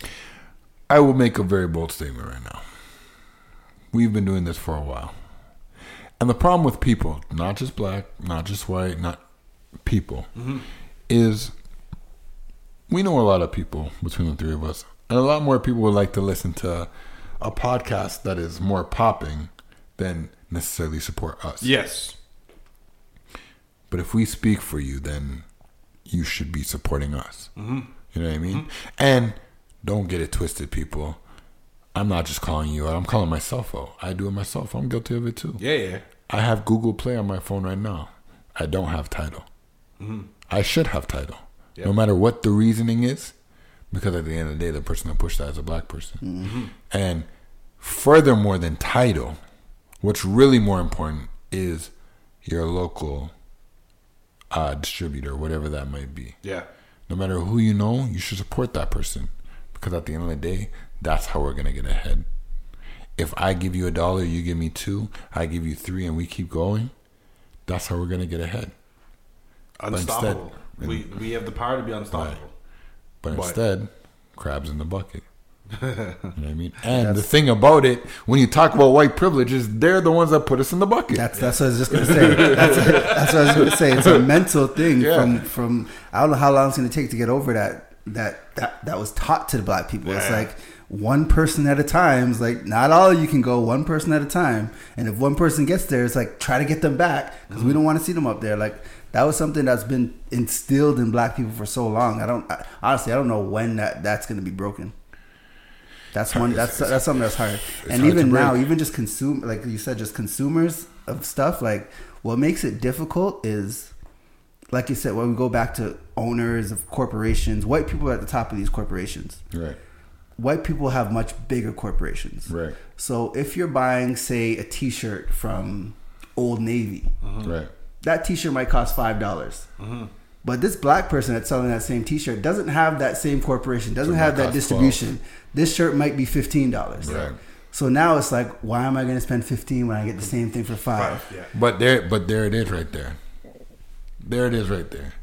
down. I will make a very bold statement right now. We've been doing this for a while. And the problem with people, not just black, not just white, not people, is we know a lot of people between the three of us. And a lot more people would like to listen to a podcast that is more popping than necessarily support us. Yes, But if we speak for you, then you should be supporting us. Mm-hmm. You know what I mean? And don't get it twisted, people. I'm not just calling you out. I'm calling myself out. I do it myself. I'm guilty of it too. yeah, yeah. I have Google Play on my phone right now. I don't have Tidal. Mm-hmm. I should have Tidal. No matter what the reasoning is, because at the end of the day, the person that pushed that is a black person. Mm-hmm. Mm-hmm. And furthermore than Tidal, what's really more important is your local uh, distributor, whatever that might be. Yeah. No matter who you know, you should support that person because at the end of the day, that's how we're gonna get ahead. If I give you a dollar, you give me two, I give you three, and we keep going, that's how we're gonna get ahead. Unstoppable. instead- we we have the power to be unstoppable. But But- instead, crabs in the bucket. [laughs] you know what I mean? And the thing about it, when you talk about white privilege, is they're the ones that put us in the bucket. That's that's what I was just gonna say. That's, [laughs] that's what I was gonna say. It's a mental thing Yeah. from from I don't know how long it's gonna take to get over that that that that was taught to the black people. It's like one person at a time. It's like not all you can go one person at a time. And if one person gets there, it's like try to get them back because we don't want to see them up there. Like that was something that's been instilled in black people for so long. I don't I, honestly I don't know when that that's gonna be broken. That's one. That's that's something that's hard. and hard even now, even just consume, like you said, just consumers of stuff. Like what makes it difficult is, like you said, when we go back to owners of corporations, white people are at the top of these corporations. right. White people have much bigger corporations. Right. So if you're buying, say, a T-shirt from Old Navy, mm-hmm. Right. that T-shirt might cost five dollars. Mm-hmm. But this black person that's selling that same T-shirt doesn't have that same corporation, doesn't So have that cost distribution. This shirt might be fifteen dollars. Right. So now it's like, why am I going to spend fifteen when I get the same thing for five? Yeah. But there, but there it is, right there. There it is, right there.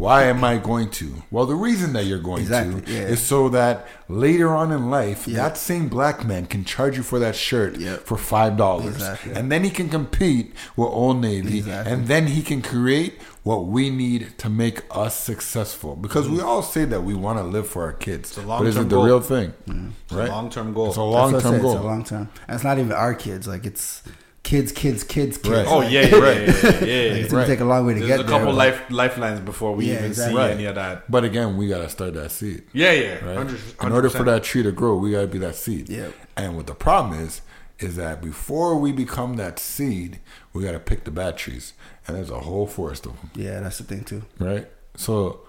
Why am I going to? Well, the reason that you're going Exactly, to yeah. is so that later on in life, Yeah. that same black man can charge you for that shirt for five dollars, Exactly. and then he can compete with Old Navy, Exactly. and then he can create what we need to make us successful. Because we all say that we want to live for our kids, but is it the goal. real thing? Mm. It's Right? a long term goal. It's a long term goal. It's a long term, and it's not even our kids. Like it's kids, kids, kids, kids. Right. oh Like, [laughs] yeah, yeah, yeah, yeah, yeah, like, it's gonna Right. take a long way to There's get a there. couple but- life lifelines before we Yeah, even exactly. see Right. any of that. But again, we gotta start that seed. Yeah, yeah. right? 100, In order for that tree to grow, we gotta be that seed. Yeah. And what the problem is, is that before we become that seed, we got to pick the bad trees, and there's a whole forest of them, Yeah, that's the thing too. right? So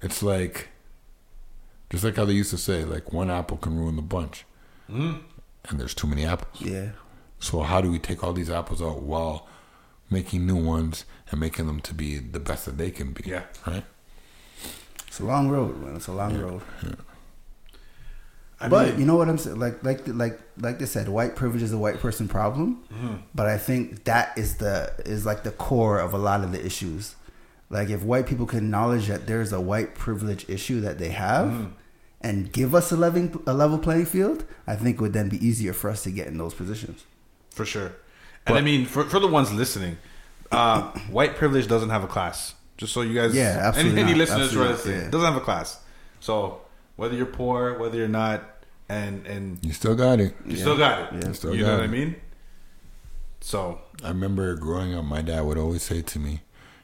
it's like, just like how they used to say, like one apple can ruin the bunch, mm-hmm. and there's too many apples. Yeah. So how do we take all these apples out while making new ones and making them to be the best that they can be? Yeah. Right. It's a long road, man. It's a long road. I but mean- you know what I'm saying? Like, like, like, like they said, white privilege is a white person problem. Mm-hmm. But I think that is the is like the core of a lot of the issues. Like, if white people can acknowledge that there's a white privilege issue that they have, Mm-hmm. and give us a level a level playing field, I think it would then be easier for us to get in those positions. For sure. And I mean, for, for the ones listening, uh, [coughs] white privilege doesn't have a class. Just so you guys, Yeah, absolutely any, any listeners Absolutely who are listening, yeah. doesn't have a class. So whether you're poor, whether you're not, and and You still got it. you still got it. Yeah. You still you got know what. I mean? So I remember growing up, my dad would always say to me,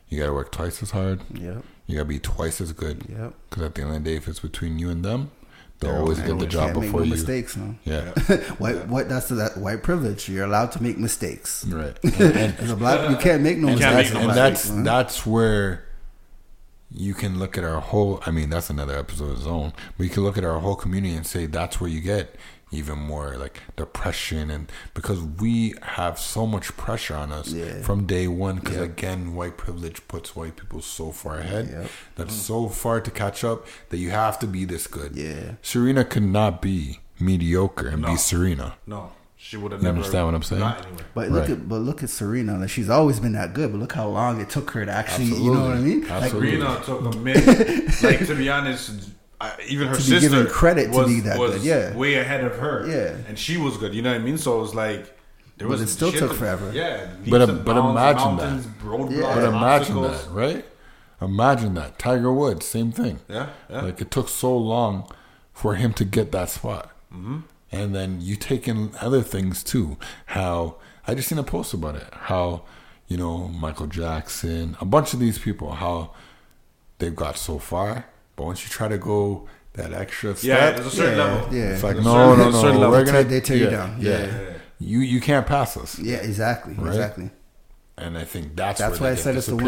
"You got to work twice as hard. Yep. You got to be twice as good. Yep. Because at the end of the day, if it's between you and them, they'll They're always always get the job Can't make before no you. mistakes, no. Yeah. [laughs] white, what? That's that white privilege. You're allowed to make mistakes. Right. [laughs] And, As a black, you can't make no You mistakes. make no and black that's person, huh? that's where you can look at our whole. I mean, that's another episode of its own. But you can look at our whole community and say that's where you get even more like depression and because we have so much pressure on us Yeah. from day one because Yep. again white privilege puts white people so far ahead Yep. that's mm-hmm. so far to catch up that you have to be this good Yeah. serena could not be mediocre and No. be serena no, she would have You never. understand what I'm saying? got anywhere. But look Right. at but look at Serena. Like she's always been that good. But look how long it took her to actually. You know what I mean? Like, Absolutely. Serena took a minute. like to be honest, I, even her To be sister given credit to was, be that was good, yeah. way ahead of her. Yeah. and she was good. You know what I mean? So it was like there But was it still took forever. Yeah, But, leaps um, but bounds, imagine that. roadblocks, Yeah. But imagine obstacles. that, right? Imagine that. Tiger Woods, same thing. Yeah, yeah. Like it took so long for him to get that spot. Mm-hmm. And then you take in other things too. How I just seen a post about it. How you know Michael Jackson, a bunch of these people, how they've got so far, but once you try to go that extra step, Yeah, there's a certain Yeah, level. yeah. it's like There's a no, certain- no, there's a certain no, level. we're gonna They tear you down. Yeah. Yeah. you you can't pass us. yeah, exactly, Right? exactly. And I think that's That's where why I said it's the one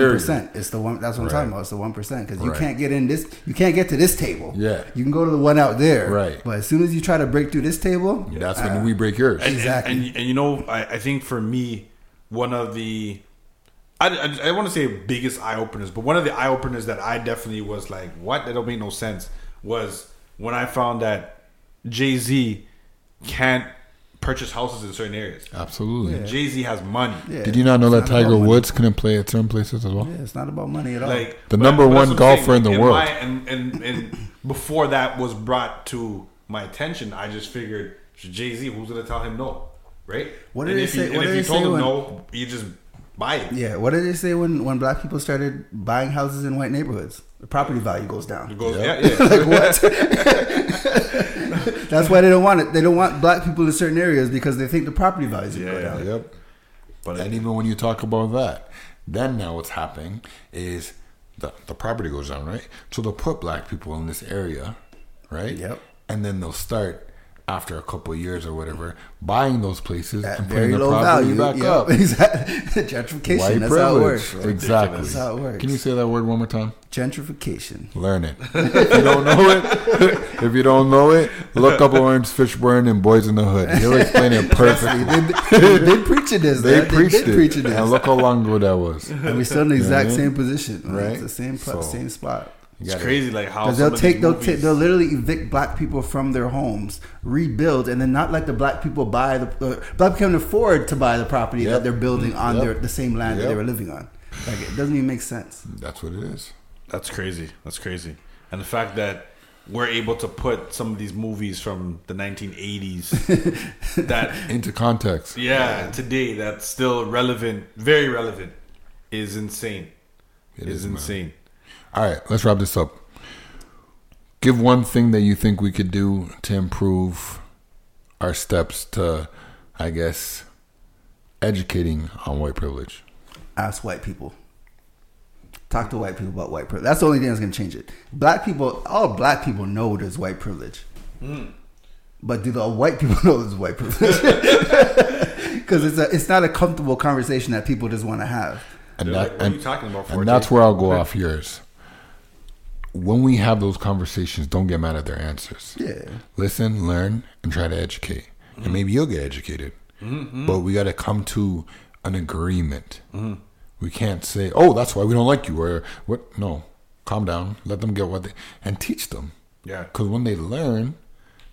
It's the one. That's what I'm Right. talking about. It's the one percent because you Right. can't get in this. You can't get to this table. Yeah. you can go to the one out there. Right. But as soon as you try to break through this table, That's uh, when we break yours. And, and- Exactly. And, and, you know, I, I think for me, one of the I, I, I want to say biggest eye openers, but one of the eye openers that I definitely was like, "What? That don't make no sense." Was when I found that Jay Z can't purchase houses in certain areas. Absolutely. Jay Z has money. yeah, Did you not know it's that about Tiger money. Woods couldn't play at certain places as well? Yeah, it's not about money at all. Like The number that's one golfer saying. in the And world. my- and, and and before that was brought to my attention, I just figured Jay Z, who's gonna tell him no, right? What did and they if say- You, what and did if they you told say him when- no, you just buy it. yeah, what did they say when when black people started buying houses in white neighborhoods? The property value goes down. It goes, Yeah. yeah, yeah. [laughs] like what? [laughs] That's why they don't want it. They don't want black people in certain areas because they think the property values will go Yeah. down. Yep. But And even when you talk about that, then now what's happening is the the property goes down, right? So they'll put black people in this area, right? Yep. And then they'll start after a couple of years or whatever buying those places At and putting the property value. back Yep, up. [laughs] Exactly. Gentrification. White that's how it works. right? Exactly. That's how it works. Can you say that word one more time? Gentrification. Learn it. [laughs] if you don't know it, [laughs] if you don't know it, look up Laurence Fishburne and Boyz n the Hood. He'll explain it perfectly. they, they, they preaching this. They preached did it, preaching this. and look how long ago that was. and we're still in the You know exact mean? same position, right? It's the same So- same spot. You it's gotta- crazy, like how they'll take these they'll movies, take they'll literally evict black people from their homes, rebuild, and then not let the black people buy the uh, black people can afford to buy the property Yep. that they're building on Yep. their the same land that they were living on. Like it doesn't even make sense. That's what it is. That's crazy. That's crazy. And the fact that we're able to put some of these movies from the 1980s [laughs] that Into context. yeah today that's still relevant, very relevant, is insane. It is is, man. Insane. All right, let's wrap this up. Give one thing that you think we could do to improve our steps to, I guess, educating on white privilege. Ask white people. Talk to white people about white privilege. That's the only thing that's gonna change it. Black people, all black people know there's white privilege. Hmm. But do the white people [laughs] know this is white privilege? [laughs] Because it's a, it's not a comfortable conversation that people just want to have. And, that, like, what are and, you talking about, and that's where I'll go off yours. When we have those conversations, don't get mad at their answers. Yeah. Listen, learn, and try to educate. Mm-hmm. And maybe you'll get educated. But we got to come to an agreement. Mm-hmm. We can't say, "Oh, that's why we don't like you," or "What?" No, calm down. Let them get what they and teach them. Yeah. Because when they learn,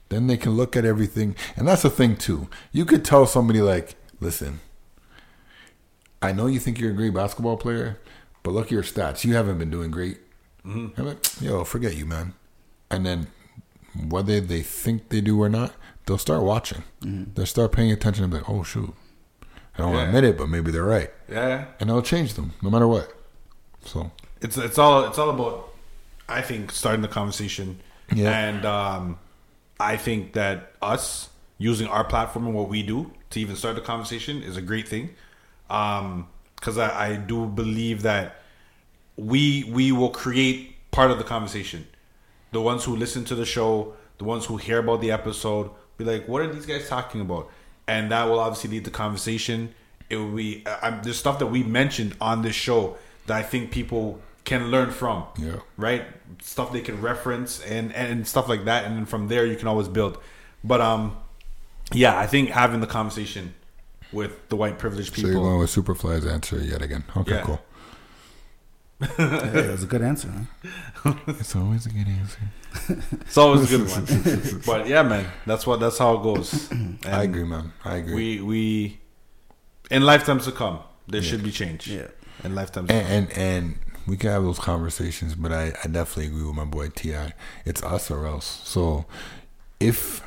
then they can look at everything. And that's the thing too. You could tell somebody like, "Listen, I know you think you're a great basketball player, but look at your stats. You haven't been doing great. Mm-hmm. I'm like, Yo, forget you, man. And then whether they think they do or not, they'll start watching. Mm-hmm. They'll start paying attention and be like, oh, shoot. I don't want Yeah. to admit it, but maybe they're right. Yeah. And it'll change them no matter what. So, it's it's all it's all about I think starting the conversation Yeah. and um, I think that us using our platform and what we do to even start the conversation is a great thing um, because I, I do believe that we we will create part of the conversation the ones who listen to the show the ones who hear about the episode be like what are these guys talking about and that will obviously lead to conversation it will be I, I'm, there's stuff that we mentioned on this show that i think people can learn from Yeah. right stuff they can reference and and stuff like that and then from there you can always build but um yeah i think having the conversation with the white privileged people. so you're going with Superfly's answer yet again. Okay, Yeah. cool. Yeah, it was a good answer. Huh? [laughs] It's always a good answer. it's always a good one but yeah man that's what that's how it goes [clears throat] I agree, man. I agree. we we in lifetimes to come there should be change Yeah. in lifetimes to come. and, and and we can have those conversations, but I, I definitely agree with my boy Ti. It's us or else. So if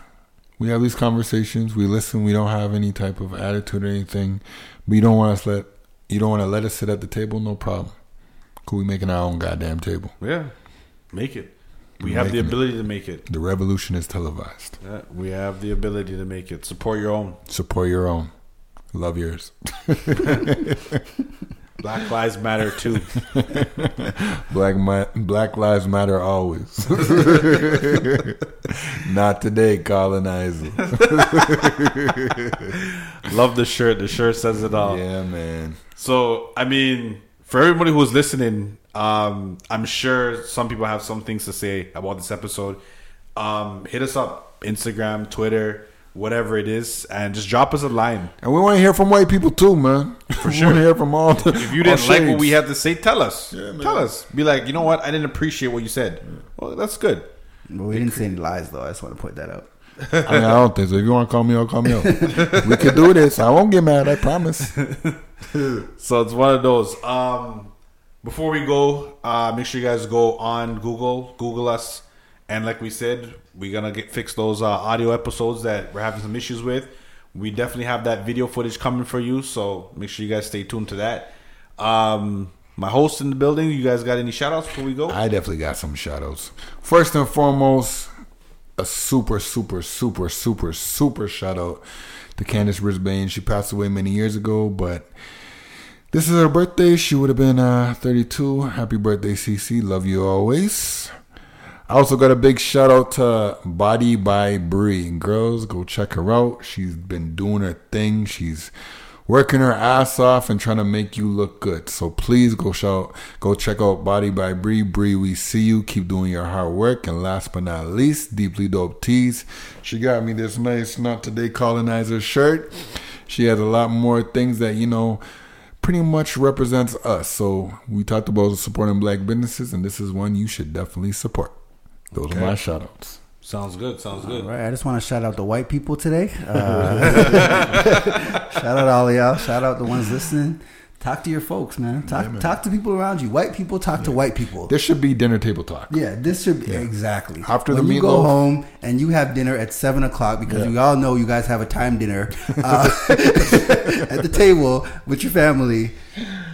we have these conversations, we listen, we don't have any type of attitude or anything, but you don't want us let you don't want to let us sit at the table, no problem. Could we making our own goddamn table? yeah make it we We're have the making it. ability to make it The revolution is televised. yeah, we have the ability to make it support your own Support your own. Love yours. [laughs] black lives matter too [laughs] Black mi- Black Lives Matter always. [laughs] Not today, colonizer. love the shirt the shirt says it all Yeah, man. So, I mean, for everybody who's listening, um, I'm sure some people have some things to say about this episode. Um, hit us up, Instagram, Twitter, whatever it is, and just drop us a line. And we want to hear from white people too, man. For [laughs] we sure. want to hear from all the. If you [laughs] didn't like what we had to say, tell us. Yeah, man. tell us. Be like, you know what? I didn't appreciate what you said. Well, that's good. But we didn't say any lies, though. I just want to point that out. I, mean, I don't think so. If you want to call me out, call me out. we can do this. I won't get mad. I promise. [laughs] So it's one of those. Um, before we go, uh, make sure you guys go on Google, Google us, and like we said, we're gonna get fix those uh, audio episodes that we're having some issues with. We definitely have that video footage coming for you, so make sure you guys stay tuned to that. Um, my host in the building. You guys got any shout outs before we go? I definitely got some shout outs. First and foremost, a super, super, super, super, super shout out to Candice Brisbane. She passed away many years ago, but this is her birthday. She would have been uh, 32. Happy birthday, CC. Love you always. I also got a big shout out to Body by Brie. Girls, go check her out. She's been doing her thing. She's working her ass off and trying to make you look good. So please go shout, go check out Body by Bree. Bree, we see you. Keep doing your hard work. And last but not least, Deeply Dope Tees. She got me this nice Not Today Colonizer shirt. She has a lot more things that, you know, pretty much represents us. So we talked about supporting black businesses, and this is one you should definitely support. Those are my shout outs. Sounds good. Sounds good. All right, I just want to shout out the white people today. [laughs] Uh, [laughs] shout out all y'all. Shout out the ones listening. Talk to your folks, man. Talk talk to people around you. White people talk to white people. This should be dinner table talk. Yeah, this should be exactly After when the you go home and you have dinner at seven o'clock because we all know you guys have a time dinner [laughs] uh, at the table with your family.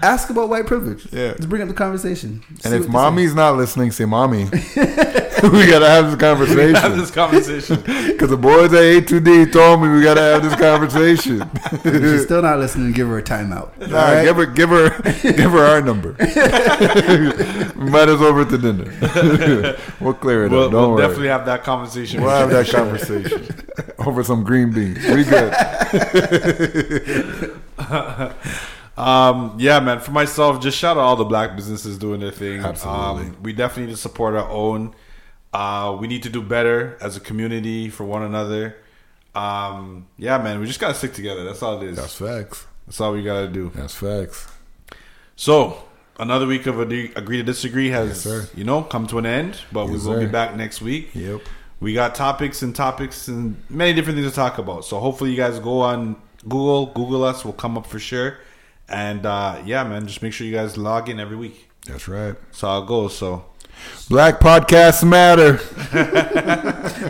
Ask about white privilege. Yeah. let's bring up the conversation. And if they say. mommy's not listening, say mommy. [laughs] we gotta have this [laughs] conversation. Have conversation. this conversation. [laughs] Because the boys at A2D told me we gotta have this conversation. if she's still not listening, give her a timeout. Nah, right? give her, give her, give her our number. Invite us over to dinner. we'll clear it We'll, up. Don't we'll worry. definitely have that conversation. We'll have that conversation. over some green beans. We good. Um, yeah, man. For myself, just shout out all the black businesses doing their thing. Absolutely. Um, we definitely need to support our own. Uh, we need to do better as a community for one another. Um, yeah, man. We just gotta stick together. That's all it is. That's facts. That's all we gotta do. That's facts. So another week of agree to disagree has, Yes, you know, come to an end. But Yes, we will be back next week. Yep. We got topics and topics and many different things to talk about. So hopefully you guys go on Google, Google us. We'll come up for sure. And uh, yeah, man, just make sure you guys log in every week. That's right. That's how it goes. So Black podcasts matter.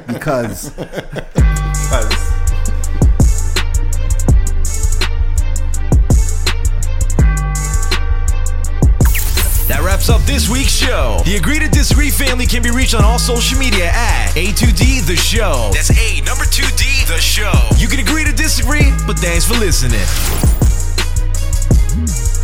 [laughs] because That wraps up this week's show. The Agree to Disagree family can be reached on all social media at A2D The Show. That's A number 2D The Show. You can agree to disagree, but thanks for listening. Mm-hmm.